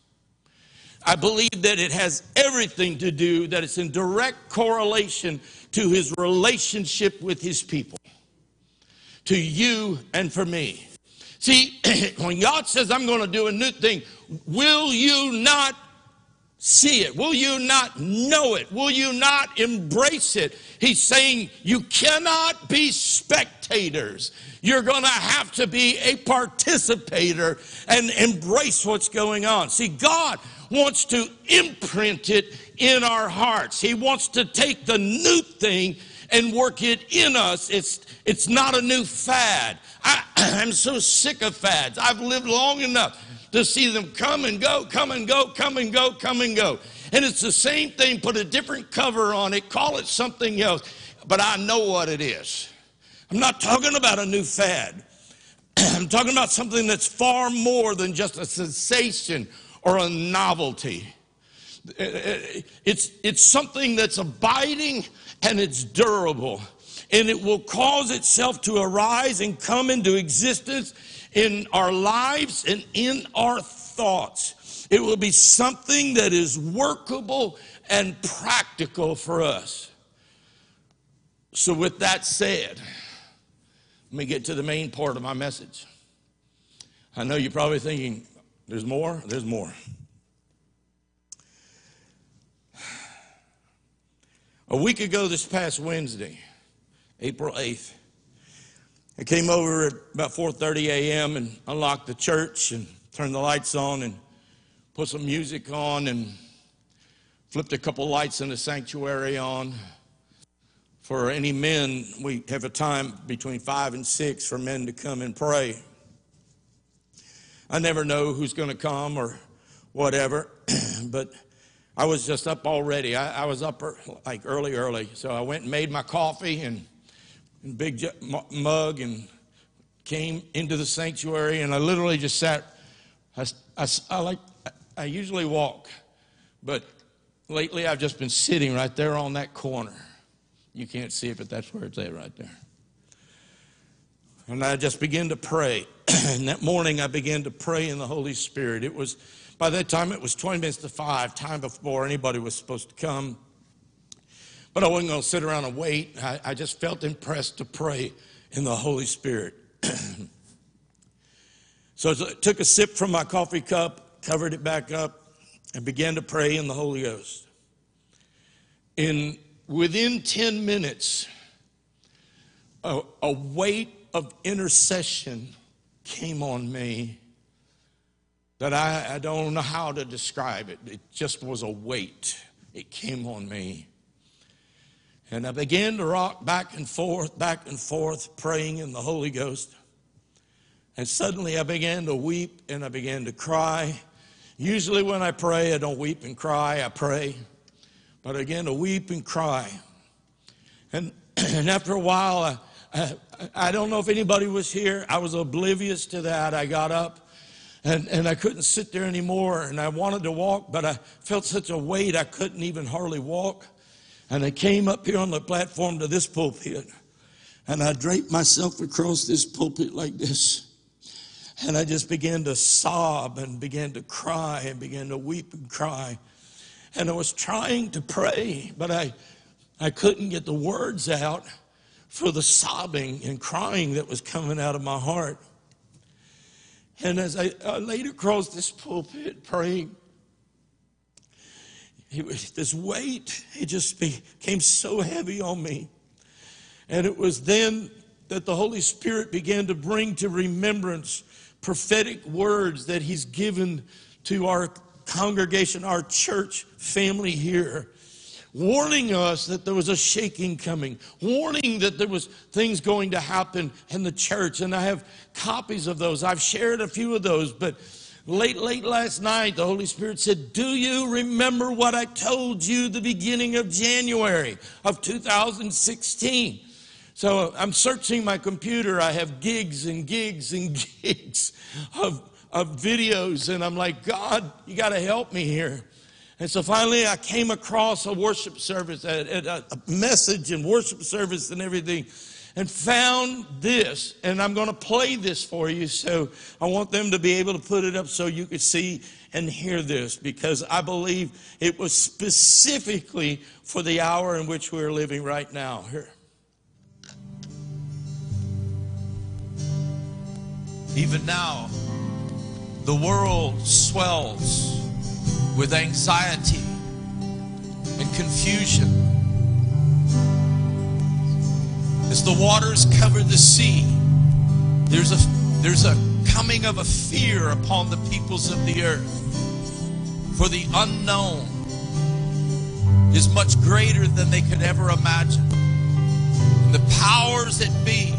I believe that it has everything to do, that it's in direct correlation to His relationship with His people to you and for me. See, when God says, I'm going to do a new thing, will you not see it? Will you not know it? Will you not embrace it? He's saying you cannot be spectators. You're going to have to be a participator and embrace what's going on. See, God wants to imprint it in our hearts. He wants to take the new thing and work it in us. It's, it's not a new fad. I, I'm so sick of fads. I've lived long enough to see them come and go, come and go, come and go, come and go. And it's the same thing, put a different cover on it, call it something else, but I know what it is. I'm not talking about a new fad. I'm talking about something that's far more than just a sensation or a novelty. Uh, uh, it's, it's something that's abiding and it's durable. And it will cause itself to arise and come into existence in our lives and in our thoughts. It will be something that is workable and practical for us. So, with that said, let me get to the main part of my message. I know you're probably thinking, there's more? There's more. A week ago, this past Wednesday, April 8th, I came over at about 4:30 a.m. and unlocked the church and turned the lights on and put some music on and flipped a couple lights in the sanctuary on. For any men, we have a time between five and six for men to come and pray. I never know who's going to come or whatever, but I was just up already. I, I was up er, like early, early. So I went and made my coffee and, and big mug and came into the sanctuary and I literally just sat. I, I, I like, I usually walk, but lately I've just been sitting right there on that corner. You can't see it, but that's where it's at right there. And I just began to pray. and that morning I began to pray in the Holy Spirit. It was by that time, it was 20 minutes to 5, time before anybody was supposed to come. But I wasn't going to sit around and wait. I, I just felt impressed to pray in the Holy Spirit. so I took a sip from my coffee cup, covered it back up, and began to pray in the Holy Ghost. In within 10 minutes, a, a weight of intercession came on me that I, I don't know how to describe it. It just was a weight. It came on me. And I began to rock back and forth, back and forth, praying in the Holy Ghost. And suddenly I began to weep and I began to cry. Usually, when I pray, I don't weep and cry, I pray. But I began to weep and cry. And, and after a while, I, I, I don't know if anybody was here. I was oblivious to that. I got up and, and I couldn't sit there anymore. And I wanted to walk, but I felt such a weight I couldn't even hardly walk. And I came up here on the platform to this pulpit. And I draped myself across this pulpit like this. And I just began to sob and began to cry and began to weep and cry. And I was trying to pray, but I, I couldn't get the words out for the sobbing and crying that was coming out of my heart. And as I, I laid across this pulpit praying, it this weight, it just became so heavy on me. And it was then that the Holy Spirit began to bring to remembrance prophetic words that He's given to our congregation, our church family here, warning us that there was a shaking coming, warning that there was things going to happen in the church. And I have copies of those. I've shared a few of those, but late, late last night, the Holy Spirit said, Do you remember what I told you the beginning of January of 2016? So I'm searching my computer. I have gigs and gigs and gigs of, of videos, and I'm like, God, you got to help me here. And so finally, I came across a worship service, a, a, message and worship service and everything, and found this. And I'm going to play this for you. So I want them to be able to put it up so you can see and hear this because I believe it was specifically for the hour in which we're living right now. Here. Even now, the world swells with anxiety and confusion. As the waters cover the sea, there's a, there's a coming of a fear upon the peoples of the earth. For the unknown is much greater than they could ever imagine. And the powers that be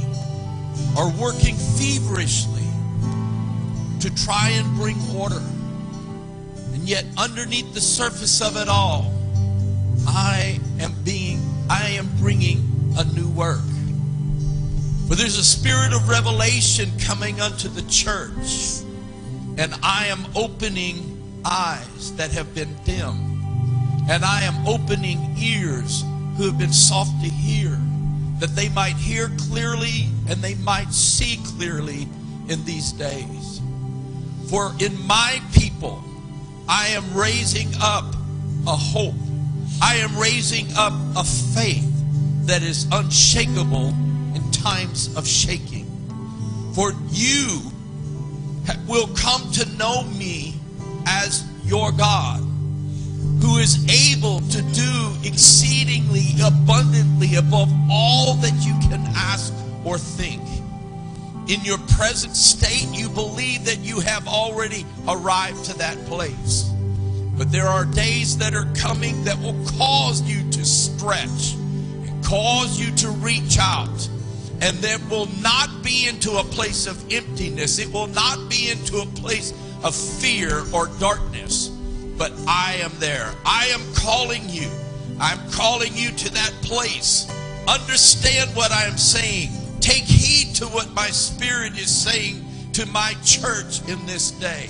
are working feverishly to try and bring order. Yet, underneath the surface of it all, I am being, I am bringing a new work. For there's a spirit of revelation coming unto the church, and I am opening eyes that have been dim, and I am opening ears who have been soft to hear, that they might hear clearly and they might see clearly in these days. For in my people, I am raising up a hope. I am raising up a faith that is unshakable in times of shaking. For you will come to know me as your God, who is able to do exceedingly abundantly above all that you can ask or think. In your present state, you believe that you have already arrived to that place. But there are days that are coming that will cause you to stretch and cause you to reach out. And that will not be into a place of emptiness. It will not be into a place of fear or darkness. But I am there. I am calling you. I'm calling you to that place. Understand what I am saying. Take heed to what my spirit is saying to my church in this day.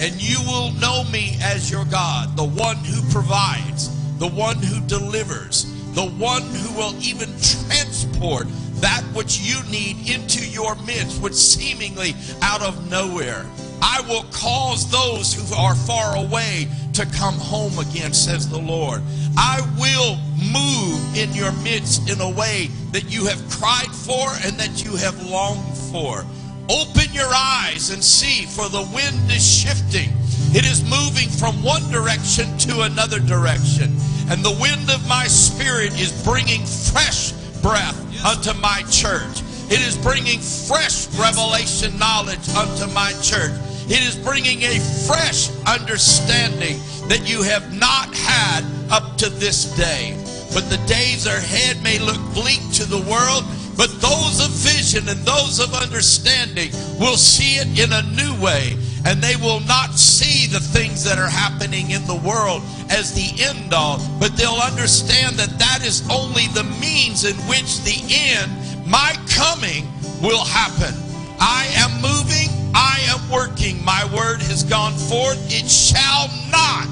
And you will know me as your God, the one who provides, the one who delivers, the one who will even transport that which you need into your midst, which seemingly out of nowhere. I will cause those who are far away to come home again, says the Lord. I will move in your midst in a way that you have cried for and that you have longed for. Open your eyes and see, for the wind is shifting. It is moving from one direction to another direction. And the wind of my spirit is bringing fresh breath unto my church. It is bringing fresh revelation knowledge unto my church. It is bringing a fresh understanding that you have not had up to this day. But the days ahead may look bleak to the world, but those of vision and those of understanding will see it in a new way. And they will not see the things that are happening in the world as the end all, but they'll understand that that is only the means in which the end, my coming, will happen. I am moving, I am working. My word has gone forth, it shall not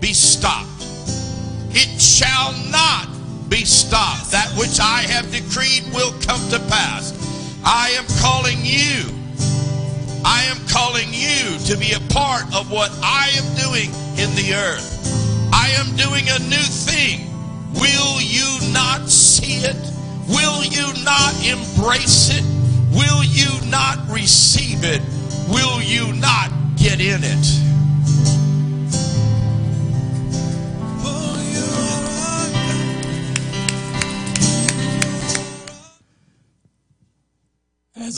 be stopped. It shall not be stopped. That which I have decreed will come to pass. I am calling you. I am calling you to be a part of what I am doing in the earth. I am doing a new thing. Will you not see it? Will you not embrace it? Will you not receive it? Will you not get in it?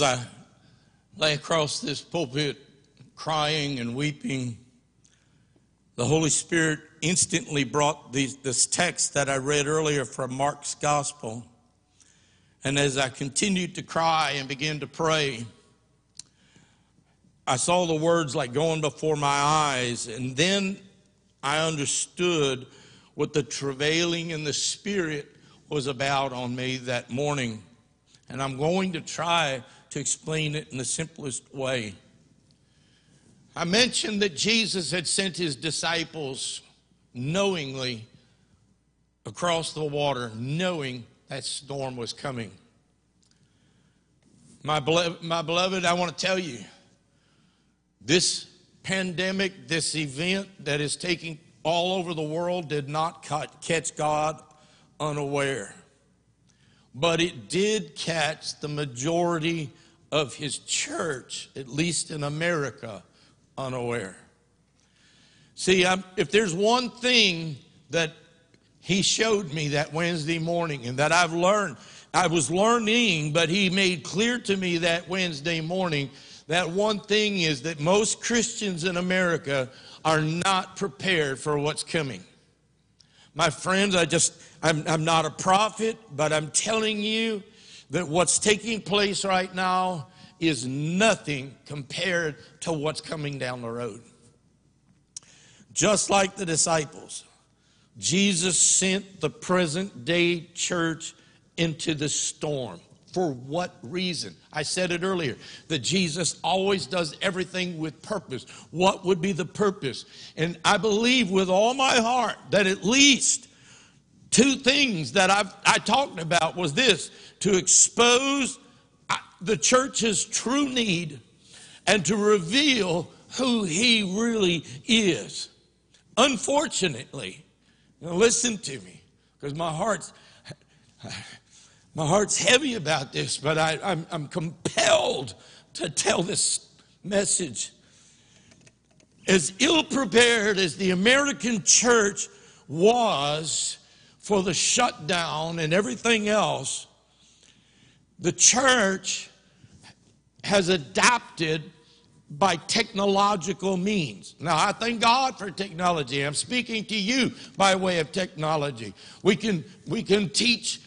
As I lay across this pulpit crying and weeping, the Holy Spirit instantly brought these, this text that I read earlier from Mark's Gospel. And as I continued to cry and began to pray, I saw the words like going before my eyes. And then I understood what the travailing in the Spirit was about on me that morning. And I'm going to try to explain it in the simplest way. I mentioned that Jesus had sent his disciples knowingly across the water, knowing that storm was coming. My beloved, my beloved, I want to tell you this pandemic, this event that is taking all over the world did not catch God unaware. But it did catch the majority of his church, at least in America, unaware. See, I'm, if there's one thing that he showed me that Wednesday morning and that I've learned, I was learning, but he made clear to me that Wednesday morning that one thing is that most Christians in America are not prepared for what's coming. My friends, I just, I'm, I'm not a prophet, but I'm telling you that what's taking place right now is nothing compared to what's coming down the road. Just like the disciples, Jesus sent the present day church into the storm. For what reason? I said it earlier that Jesus always does everything with purpose. What would be the purpose? And I believe with all my heart that at least two things that I've, I talked about was this to expose uh, the church's true need and to reveal who he really is. Unfortunately, listen to me because my heart's my heart's heavy about this, but I, I'm, I'm compelled to tell this message. As ill prepared as the American church was for the shutdown and everything else, the church has adapted by technological means. Now, I thank God for technology. I'm speaking to you by way of technology. We can, we can teach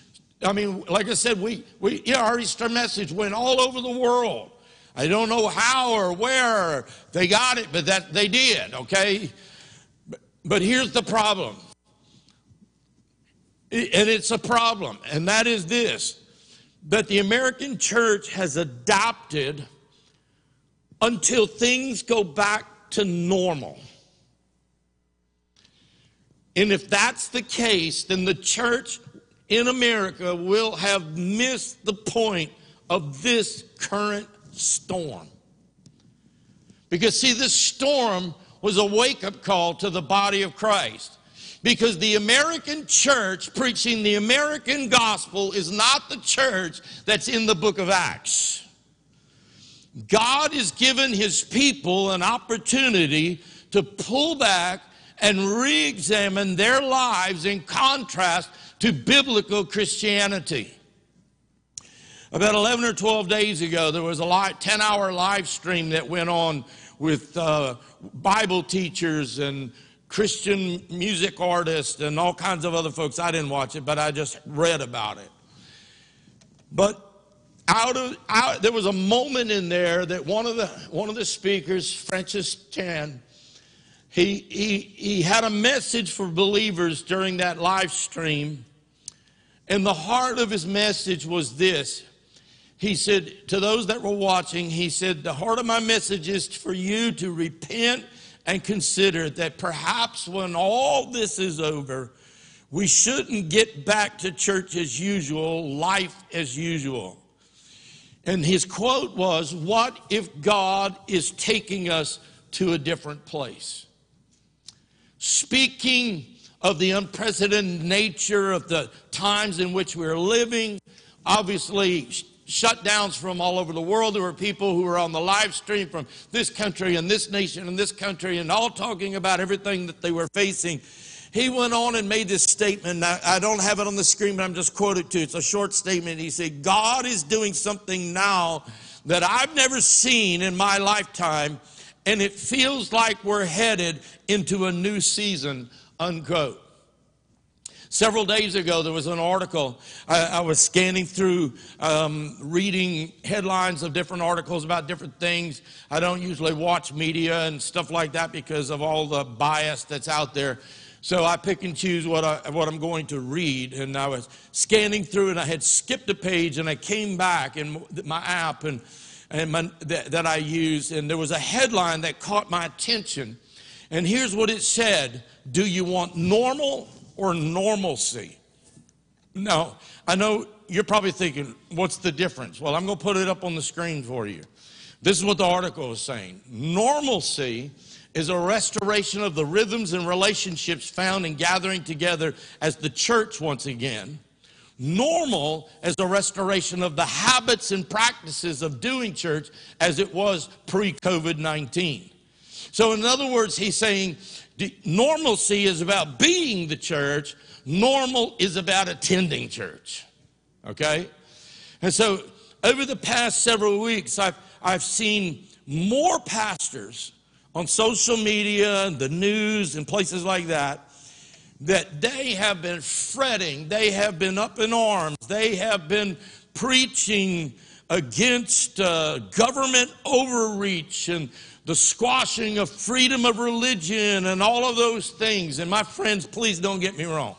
I mean, like I said, we, we yeah, our Easter message went all over the world. I don't know how or where they got it, but that they did, okay? But here's the problem. And it's a problem, and that is this that the American church has adopted until things go back to normal. And if that's the case, then the church in America will have missed the point of this current storm. Because, see, this storm was a wake up call to the body of Christ. Because the American church preaching the American gospel is not the church that's in the book of Acts. God has given his people an opportunity to pull back and re examine their lives in contrast to biblical Christianity. About 11 or 12 days ago, there was a 10 hour live stream that went on with uh, Bible teachers and Christian music artists and all kinds of other folks. I didn't watch it, but I just read about it. But out of out, there was a moment in there that one of the one of the speakers, Francis Chan, he, he, he had a message for believers during that live stream. And the heart of his message was this. He said, to those that were watching, he said, The heart of my message is for you to repent and consider that perhaps when all this is over, we shouldn't get back to church as usual, life as usual. And his quote was, What if God is taking us to a different place? speaking of the unprecedented nature of the times in which we're living, obviously shutdowns from all over the world. There were people who were on the live stream from this country and this nation and this country and all talking about everything that they were facing. He went on and made this statement. I, I don't have it on the screen, but I'm just quoting to you. It's a short statement. He said, God is doing something now that I've never seen in my lifetime, and it feels like we're headed into a new season, unquote. Several days ago, there was an article. I, I was scanning through, um, reading headlines of different articles about different things. I don't usually watch media and stuff like that because of all the bias that's out there. So I pick and choose what, I, what I'm going to read. And I was scanning through, and I had skipped a page, and I came back in my app and, and my, that, that I use, and there was a headline that caught my attention. And here's what it said Do you want normal or normalcy? No, I know you're probably thinking, what's the difference? Well, I'm going to put it up on the screen for you. This is what the article is saying Normalcy is a restoration of the rhythms and relationships found in gathering together as the church once again. Normal as a restoration of the habits and practices of doing church as it was pre COVID 19. So, in other words, he's saying normalcy is about being the church, normal is about attending church. Okay? And so, over the past several weeks, I've, I've seen more pastors on social media and the news and places like that that they have been fretting, they have been up in arms, they have been preaching against uh, government overreach and the squashing of freedom of religion and all of those things. And my friends, please don't get me wrong.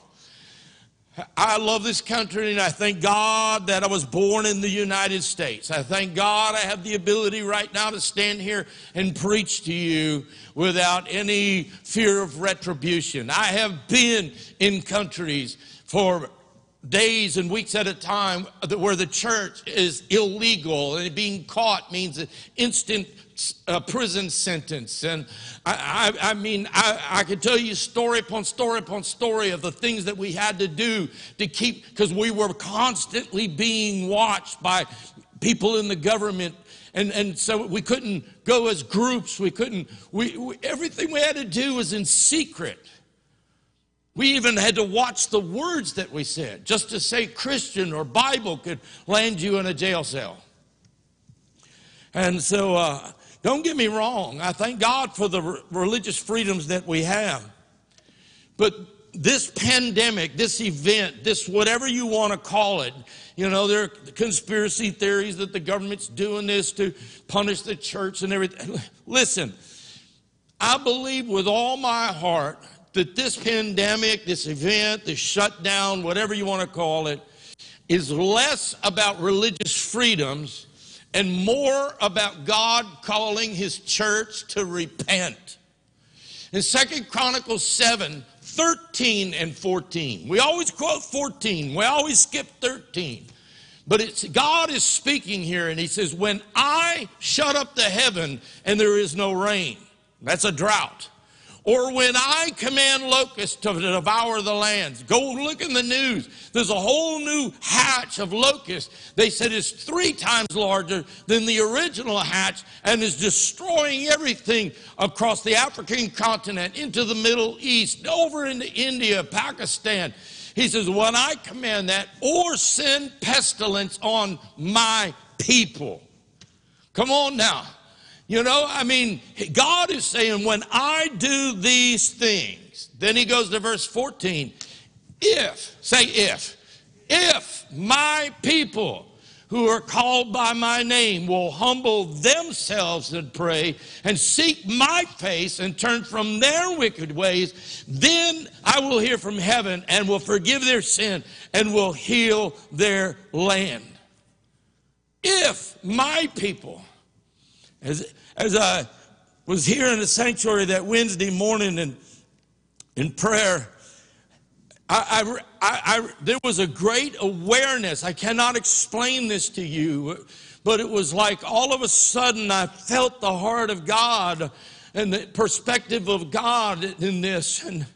I love this country and I thank God that I was born in the United States. I thank God I have the ability right now to stand here and preach to you without any fear of retribution. I have been in countries for days and weeks at a time where the church is illegal and being caught means an instant uh, prison sentence. And I, I, I mean, I, I could tell you story upon story upon story of the things that we had to do to keep, because we were constantly being watched by people in the government. And, and so we couldn't go as groups. We couldn't, we, we, everything we had to do was in secret. We even had to watch the words that we said. Just to say Christian or Bible could land you in a jail cell. And so uh, don't get me wrong, I thank God for the re- religious freedoms that we have. But this pandemic, this event, this whatever you want to call it, you know, there are conspiracy theories that the government's doing this to punish the church and everything. Listen, I believe with all my heart that this pandemic, this event, this shutdown, whatever you want to call it, is less about religious freedoms and more about God calling his church to repent. In Second Chronicles 7, 13 and 14. We always quote 14. We always skip 13. But it's God is speaking here and he says, "When I shut up the heaven and there is no rain." That's a drought. Or when I command locusts to devour the lands. Go look in the news. There's a whole new hatch of locusts. They said it's three times larger than the original hatch and is destroying everything across the African continent, into the Middle East, over into India, Pakistan. He says, when I command that, or send pestilence on my people. Come on now. You know, I mean, God is saying, when I do these things, then he goes to verse 14. If, say if, if my people who are called by my name will humble themselves and pray and seek my face and turn from their wicked ways, then I will hear from heaven and will forgive their sin and will heal their land. If my people, as, as I was here in the sanctuary that Wednesday morning and in prayer, I, I, I, there was a great awareness. I cannot explain this to you, but it was like all of a sudden I felt the heart of God and the perspective of God in this. And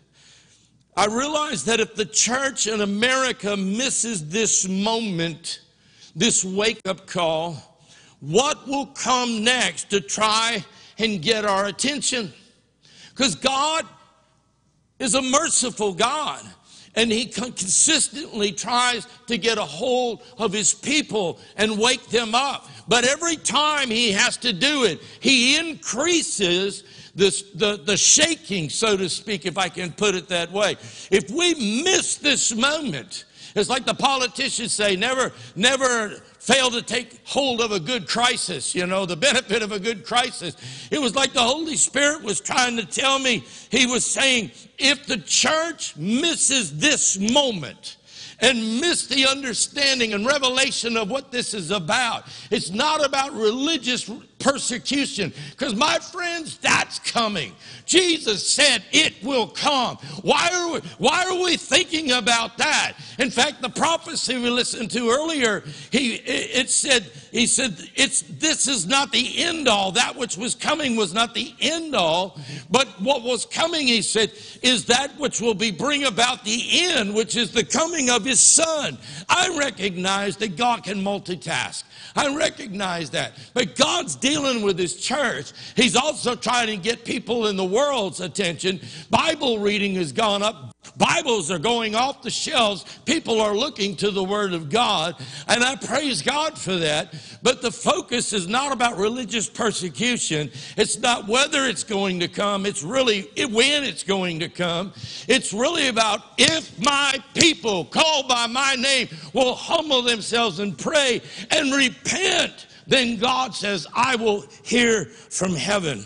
I realized that if the church in America misses this moment, this wake up call, what will come next to try and get our attention? Because God is a merciful God. And he consistently tries to get a hold of his people and wake them up. But every time he has to do it, he increases this, the, the shaking, so to speak, if I can put it that way. If we miss this moment, it's like the politicians say, never, never fail to take hold of a good crisis, you know, the benefit of a good crisis. It was like the Holy Spirit was trying to tell me, He was saying, if the church misses this moment, and miss the understanding and revelation of what this is about. It's not about religious persecution, because my friends, that's coming. Jesus said it will come. Why are we, why are we thinking about that? In fact, the prophecy we listened to earlier, he it said he said it's this is not the end all. That which was coming was not the end all, but what was coming, he said, is that which will be bring about the end, which is the coming of his son. I recognize that God can multitask. I recognize that. But God's dealing with his church. He's also trying to get people in the world's attention. Bible reading has gone up. Bibles are going off the shelves. People are looking to the Word of God, and I praise God for that. But the focus is not about religious persecution. It's not whether it's going to come. It's really when it's going to come. It's really about if my people called by my name will humble themselves and pray and repent, then God says, I will hear from heaven.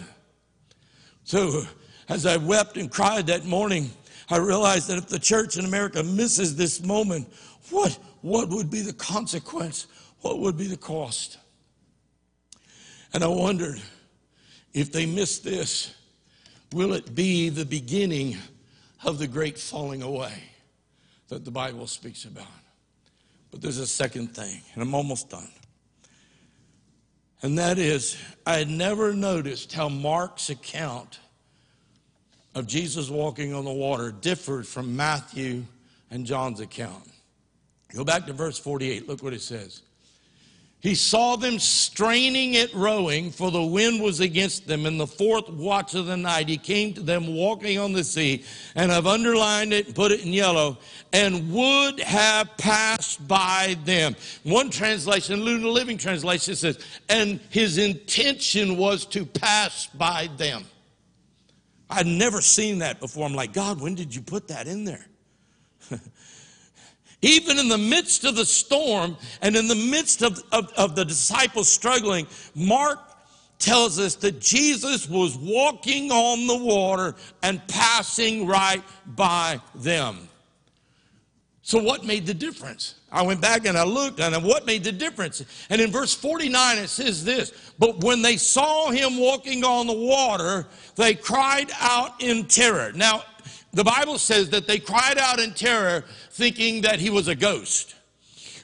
So, as I wept and cried that morning, I realized that if the church in America misses this moment, what, what would be the consequence? What would be the cost? And I wondered if they miss this, will it be the beginning of the great falling away that the Bible speaks about? But there's a second thing, and I'm almost done. And that is, I had never noticed how Mark's account of Jesus walking on the water differed from Matthew and John's account. Go back to verse 48. Look what it says. He saw them straining at rowing, for the wind was against them. In the fourth watch of the night, he came to them walking on the sea, and I've underlined it and put it in yellow, and would have passed by them. One translation, New Living Translation says, and his intention was to pass by them. I'd never seen that before. I'm like, God, when did you put that in there? Even in the midst of the storm and in the midst of, of, of, the disciples struggling, Mark tells us that Jesus was walking on the water and passing right by them. So, what made the difference? I went back and I looked, and what made the difference? And in verse 49, it says this But when they saw him walking on the water, they cried out in terror. Now, the Bible says that they cried out in terror, thinking that he was a ghost.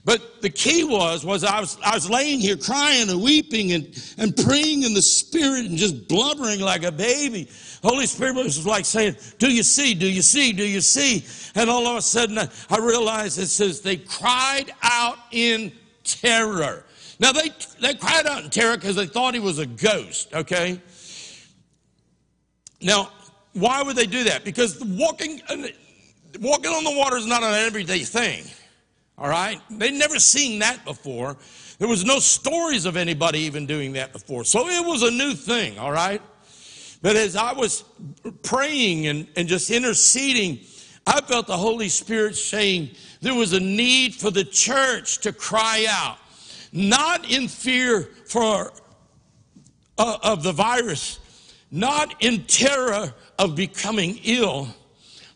But the key was, was I was, I was laying here crying and weeping and, and praying in the spirit and just blubbering like a baby. Holy Spirit was like saying, do you see, do you see, do you see? And all of a sudden I realized it says they cried out in terror. Now they, they cried out in terror because they thought he was a ghost, okay? Now, why would they do that? Because walking, walking on the water is not an everyday thing. All right? They'd never seen that before. There was no stories of anybody even doing that before. So it was a new thing, all right? But as I was praying and, and just interceding, I felt the Holy Spirit saying there was a need for the church to cry out, not in fear for uh, of the virus, not in terror of becoming ill,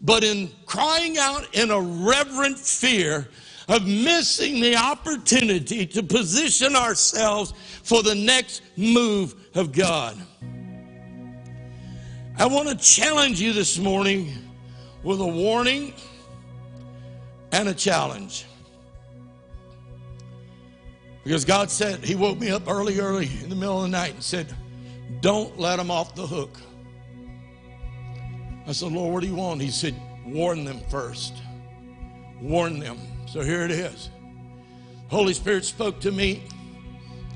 but in crying out in a reverent fear of missing the opportunity to position ourselves for the next move of God. I want to challenge you this morning with a warning and a challenge. Because God said, He woke me up early, early in the middle of the night and said, Don't let them off the hook. I said, Lord, what do you want? He said, Warn them first. Warn them. So here it is. Holy Spirit spoke to me.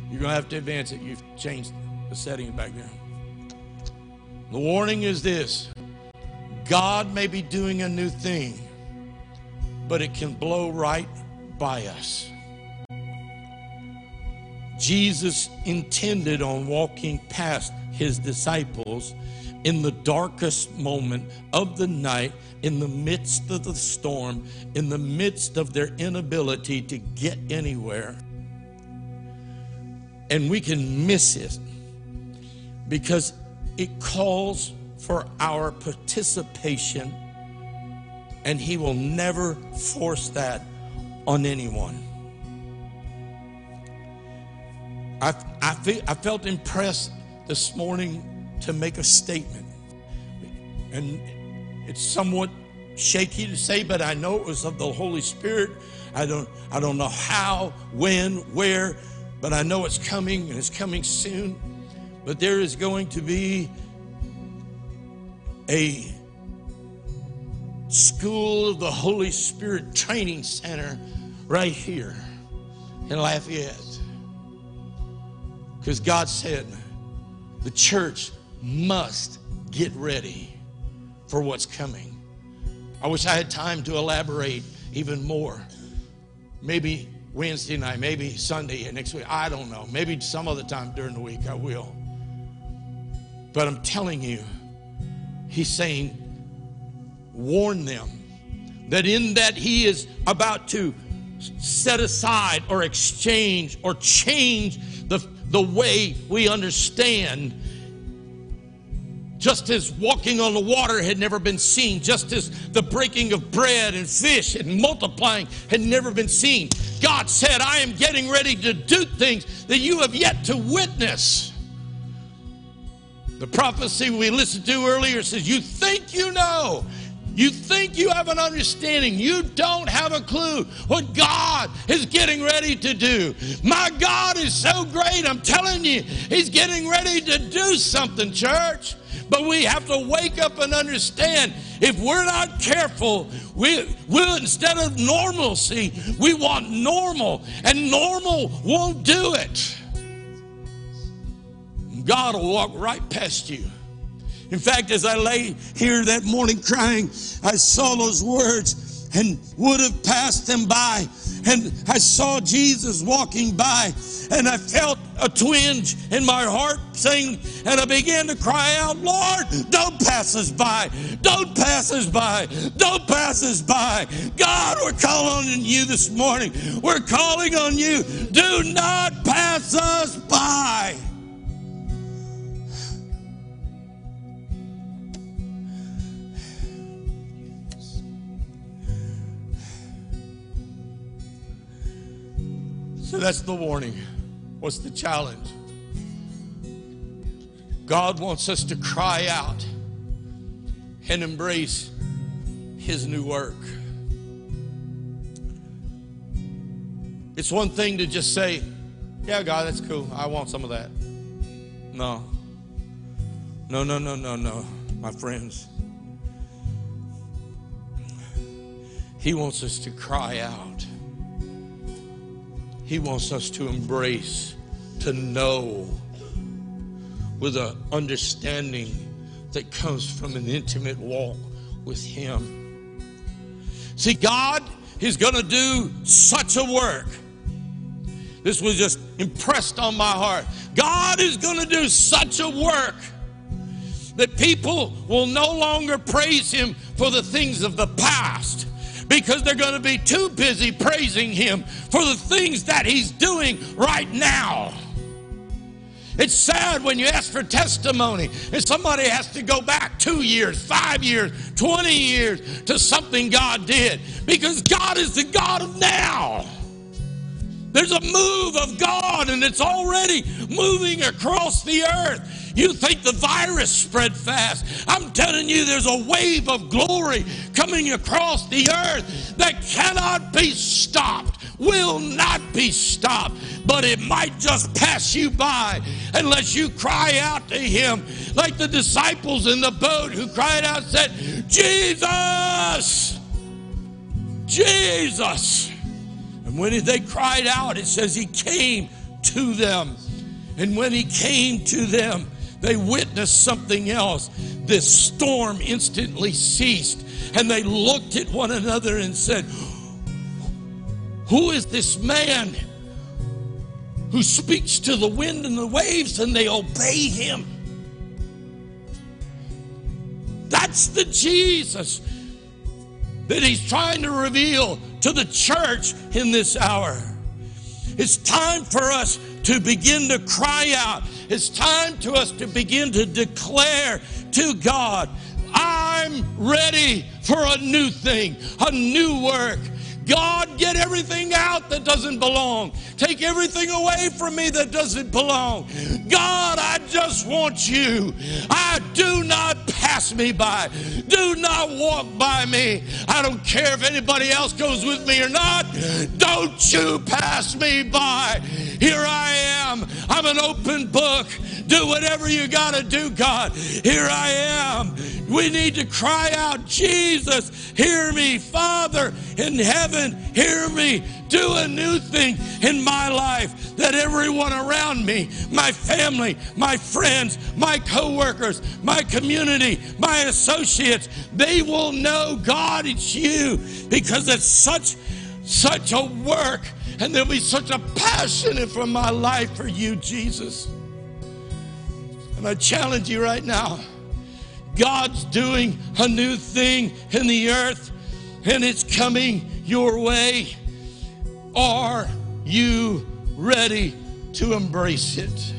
You're going to have to advance it. You've changed the setting back there. The warning is this God may be doing a new thing, but it can blow right by us. Jesus intended on walking past his disciples in the darkest moment of the night, in the midst of the storm, in the midst of their inability to get anywhere. And we can miss it because it calls for our participation, and he will never force that on anyone. I, I, fe- I felt impressed this morning to make a statement. And it's somewhat shaky to say, but I know it was of the Holy Spirit. I don't, I don't know how, when, where, but I know it's coming and it's coming soon. But there is going to be a School of the Holy Spirit Training Center right here in Lafayette. Because God said the church must get ready for what's coming. I wish I had time to elaborate even more. Maybe Wednesday night, maybe Sunday next week. I don't know. Maybe some other time during the week I will. But I'm telling you, he's saying, warn them that in that he is about to set aside or exchange or change the, the way we understand just as walking on the water had never been seen, just as the breaking of bread and fish and multiplying had never been seen. God said, I am getting ready to do things that you have yet to witness. The prophecy we listened to earlier says, You think you know. You think you have an understanding. You don't have a clue what God is getting ready to do. My God is so great. I'm telling you, He's getting ready to do something, church. But we have to wake up and understand if we're not careful, we will instead of normalcy, we want normal, and normal won't do it. God will walk right past you. In fact, as I lay here that morning crying, I saw those words and would have passed them by. And I saw Jesus walking by, and I felt a twinge in my heart saying, and I began to cry out, Lord, don't pass us by. Don't pass us by. Don't pass us by. God, we're calling on you this morning. We're calling on you. Do not pass us by. So that's the warning. What's the challenge? God wants us to cry out and embrace His new work. It's one thing to just say, Yeah, God, that's cool. I want some of that. No. No, no, no, no, no, my friends. He wants us to cry out. He wants us to embrace, to know with an understanding that comes from an intimate walk with Him. See, God is going to do such a work. This was just impressed on my heart. God is going to do such a work that people will no longer praise Him for the things of the past because they're going to be too busy praising Him for the things that He's doing right now. It's sad when you ask for testimony and somebody has to go back two years, five years, 20 years to something God did because God is the God of now. There's a move of God and it's already moving across the earth. You think the virus spread fast. I'm telling you, there's a wave of glory coming across the earth that cannot be stopped, will not be stopped, but it might just pass you by unless you cry out to Him, like the disciples in the boat who cried out said, Jesus! Jesus! And when they cried out, it says he came to them. And when he came to them, they witnessed something else. This storm instantly ceased. And they looked at one another and said, Who is this man who speaks to the wind and the waves and they obey him? That's the Jesus that he's trying to reveal to the church in this hour. It's time for us to begin to cry out. It's time to us to begin to declare to God, I'm ready for a new thing, a new work. God, get everything out that doesn't belong. Take everything away from me that doesn't belong. God, I just want you. I do not pass me by. Do not walk by me. I don't care if anybody else goes with me or not. Don't you pass me by. Here I am. I'm an open book. Do whatever you got to do, God. Here I am. We need to cry out, Jesus, hear me. Father in heaven, hear me. Do a new thing in my life that everyone around me, my family, my friends, my coworkers, my community, my associates, they will know God, it's you because it's such such a work and there'll be such a passion from my life for you, Jesus. And I challenge you right now. God's doing a new thing in the earth and it's coming your way. Are you ready to embrace it?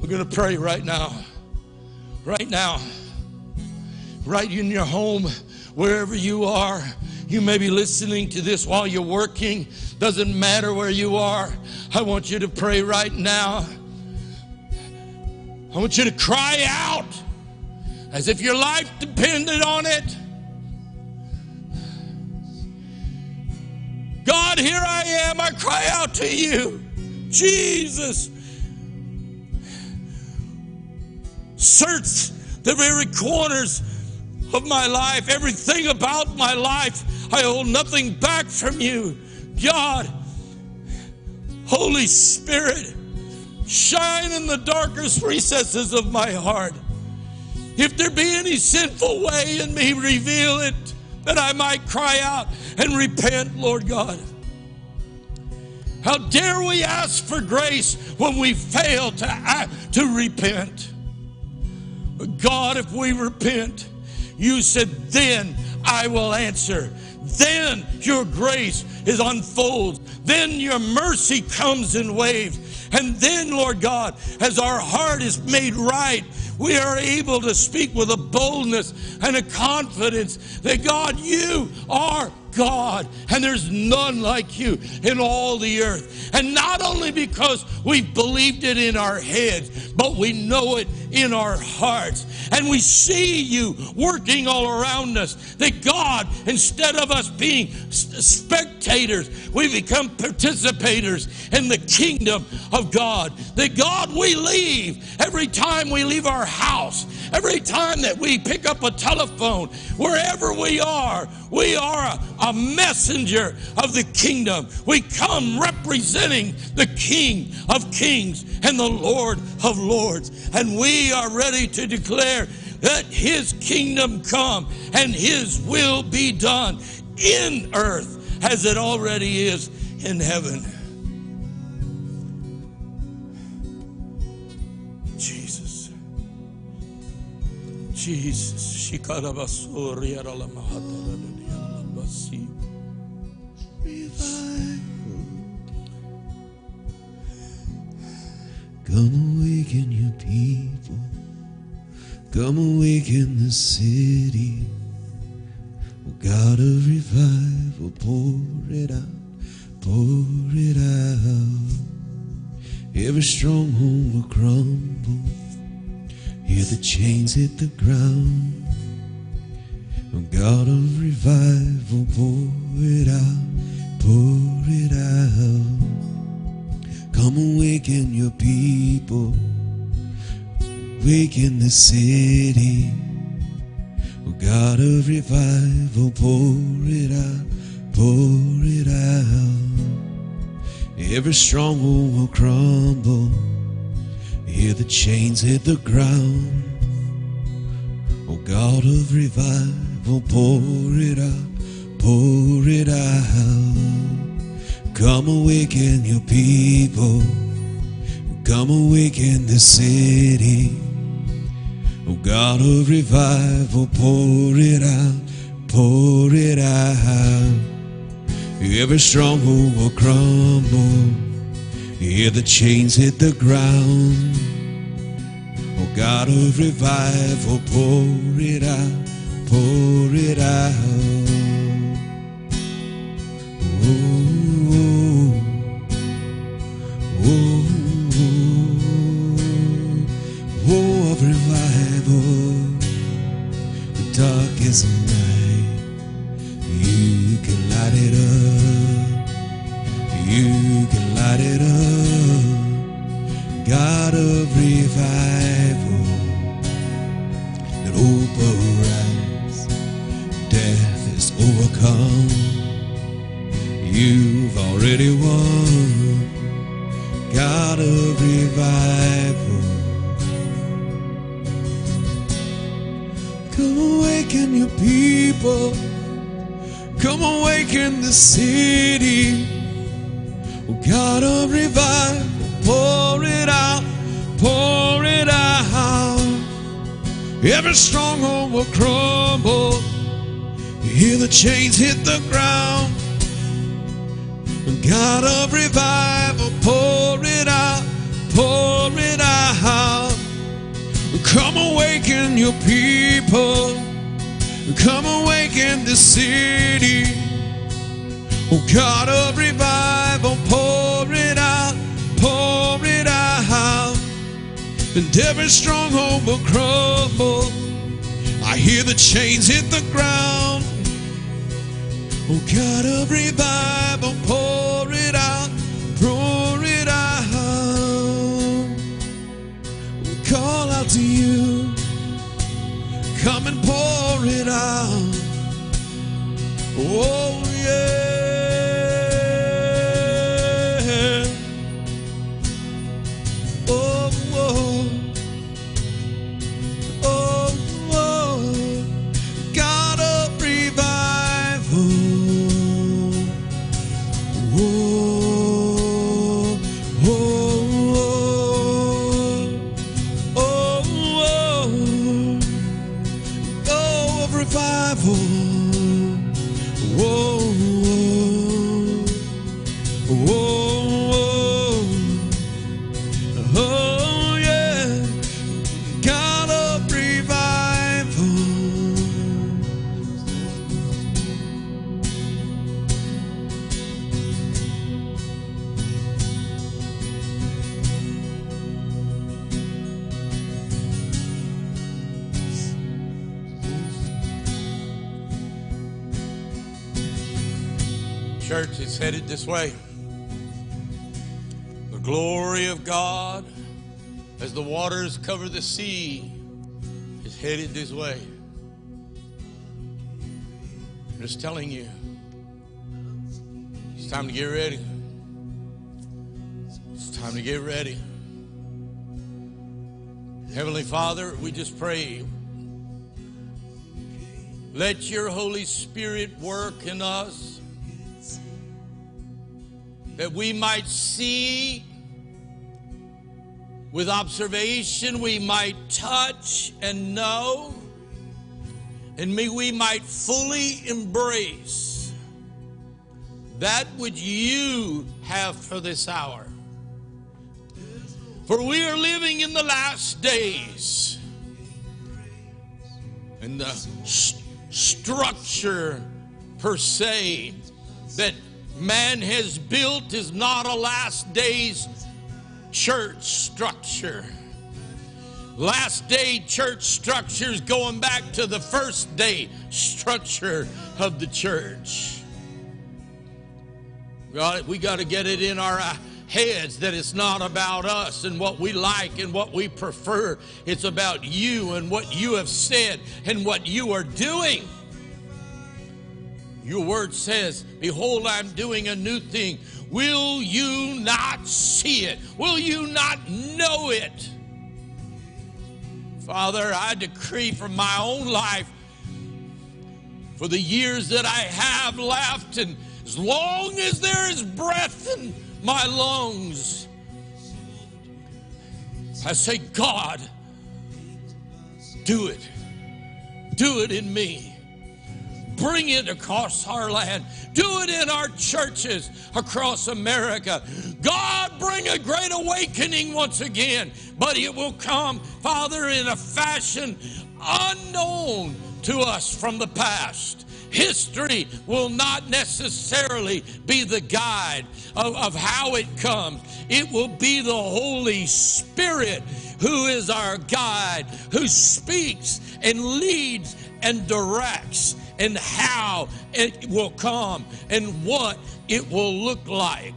We're going to pray right now. Right now. Right in your home, wherever you are. You may be listening to this while you're working. Doesn't matter where you are. I want you to pray right now. I want you to cry out as if your life depended on it. God, here I am. I cry out to you. Jesus. Search the very corners of my life, everything about my life. I hold nothing back from you. God, Holy Spirit, shine in the darkest recesses of my heart. If there be any sinful way in me, reveal it that I might cry out and repent, Lord God. How dare we ask for grace when we fail to, act, to repent? But God, if we repent, you said, then I will answer. Then your grace is unfolds. Then your mercy comes in waves. And then, Lord God, as our heart is made right, we are able to speak with a boldness and a confidence that God, you are God, and there's none like you in all the earth. And not only because we've believed it in our heads, but we know it in our hearts. And we see you working all around us. That God, instead of us being spectators, we become participators in the kingdom of God. That God, we leave every time we leave our house, every time that we pick up a telephone, wherever we are, we are a, a messenger of the kingdom. We come representing the King of kings and the Lord of lords. And we are ready to declare that his kingdom come and his will be done in earth as it already is in heaven. Jesus. Shikarabasuri aralamahataradiyalabasi. Come awaken your people. Come awaken the city. Oh God of revival, pour it out, pour it out. Every stronghold will crumble. Hear the chains hit the ground. Oh God of revival, pour it out, pour it out. Come awaken your people, waken the city. Oh God of revival, pour it out, pour it out. Every stronghold will crumble. Hear the chains hit the ground. Oh God of revival, pour it out, pour it out. Come awaken your people. Come awaken the city. Oh God of revival, pour it out, pour it out. Every stronghold will crumble. Hear the chains hit the ground. Oh God of revival, pour it out, pour it out. Headed this way. The glory of God, as the waters cover the sea, is headed this way. I'm just telling you, it's time to get ready. It's time to get ready. Heavenly Father, we just pray. Let your Holy Spirit work in us that we might see. With observation, we might touch and know, and may we might fully embrace that which you have for this hour. For we are living in the last days, and the s- structure per se that man has built is not a last days church structure. Last day church structures going back to the first day structure of the church. We got to get it in our heads that it's not about us and what we like and what we prefer. It's about you and what you have said and what you are doing. Your word says, Behold, I'm doing a new thing. Will you not see it? Will you not know it? Father, I decree from my own life for the years that I have left, and as long as there is breath in my lungs, I say, God, do it. Do it in me. Bring it across our land. Do it in our churches across America. God, bring a great awakening once again. But it will come, Father, in a fashion unknown to us from the past. History will not necessarily be the guide of, of how it comes. It will be the Holy Spirit who is our guide, who speaks and leads and directs, and how it will come and what it will look like.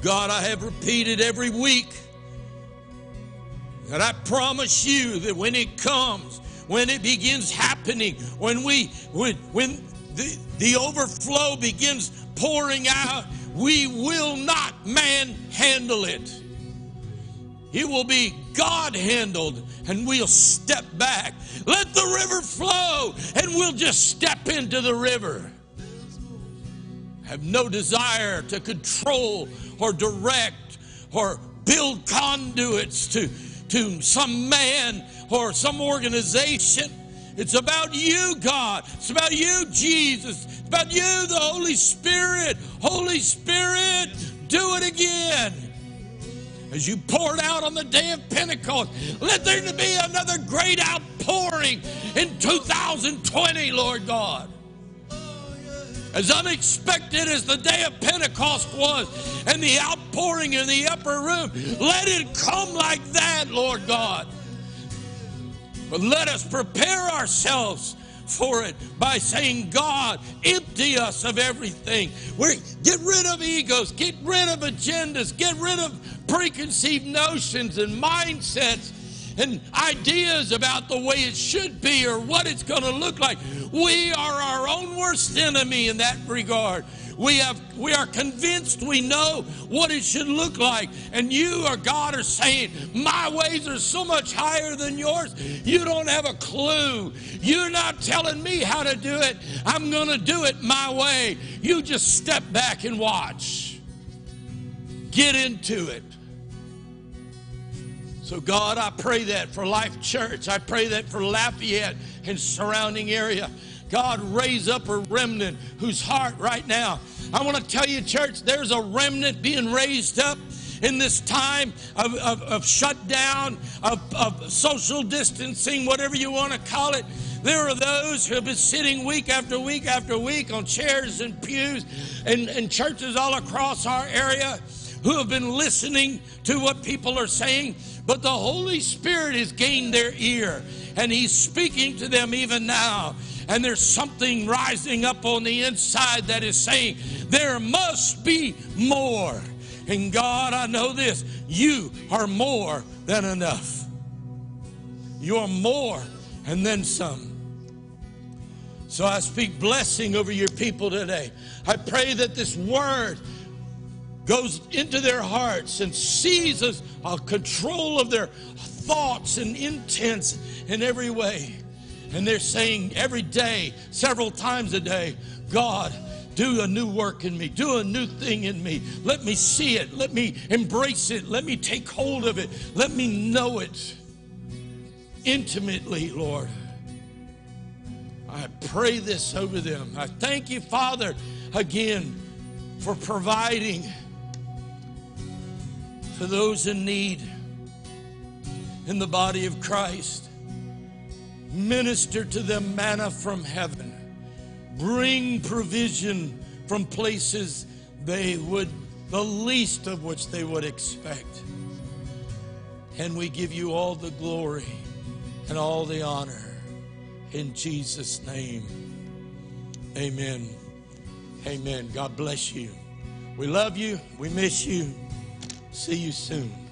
God, I have repeated every week that I promise you that when it comes, when it begins happening, when we when when the, the overflow begins pouring out, we will not manhandle it. It will be God handled, and we'll step back. Let the river flow, and we'll just step into the river. Have no desire to control or direct or build conduits to, to some man or some organization. It's about you, God. It's about you, Jesus. It's about you, the Holy Spirit. Holy Spirit, do it again. As you poured out on the day of Pentecost, let there be another great outpouring in 2020, Lord God. As unexpected as the day of Pentecost was and the outpouring in the upper room, let it come like that, Lord God. But let us prepare ourselves for it by saying, God, empty us of everything. we get rid of egos, get rid of agendas, get rid of preconceived notions and mindsets and ideas about the way it should be or what it's going to look like. We are our own worst enemy in that regard. We have we are convinced we know what it should look like. And you or God are saying, My ways are so much higher than yours. You don't have a clue. You're not telling me how to do it. I'm gonna do it my way. You just step back and watch. Get into it. So, God, I pray that for Life Church. I pray that for Lafayette and surrounding area. God, raise up a remnant whose heart right now. I want to tell you, church, there's a remnant being raised up in this time of, of, of shutdown, of, of social distancing, whatever you want to call it. There are those who have been sitting week after week after week on chairs and pews and, and churches all across our area who have been listening to what people are saying but the Holy Spirit has gained their ear and He's speaking to them even now. And there's something rising up on the inside that is saying, There must be more. And God, I know this you are more than enough. You are more and then some. So I speak blessing over your people today. I pray that this word goes into their hearts and seizes a control of their thoughts and intents in every way. And they're saying every day, several times a day, God, do a new work in me. Do a new thing in me. Let me see it. Let me embrace it. Let me take hold of it. Let me know it intimately, Lord. I pray this over them. I thank you, Father, again for providing for those in need in the body of Christ. Minister to them manna from heaven. Bring provision from places they would, the least of which they would expect. And we give you all the glory and all the honor in Jesus' name. Amen. Amen. God bless you. We love you. We miss you. See you soon.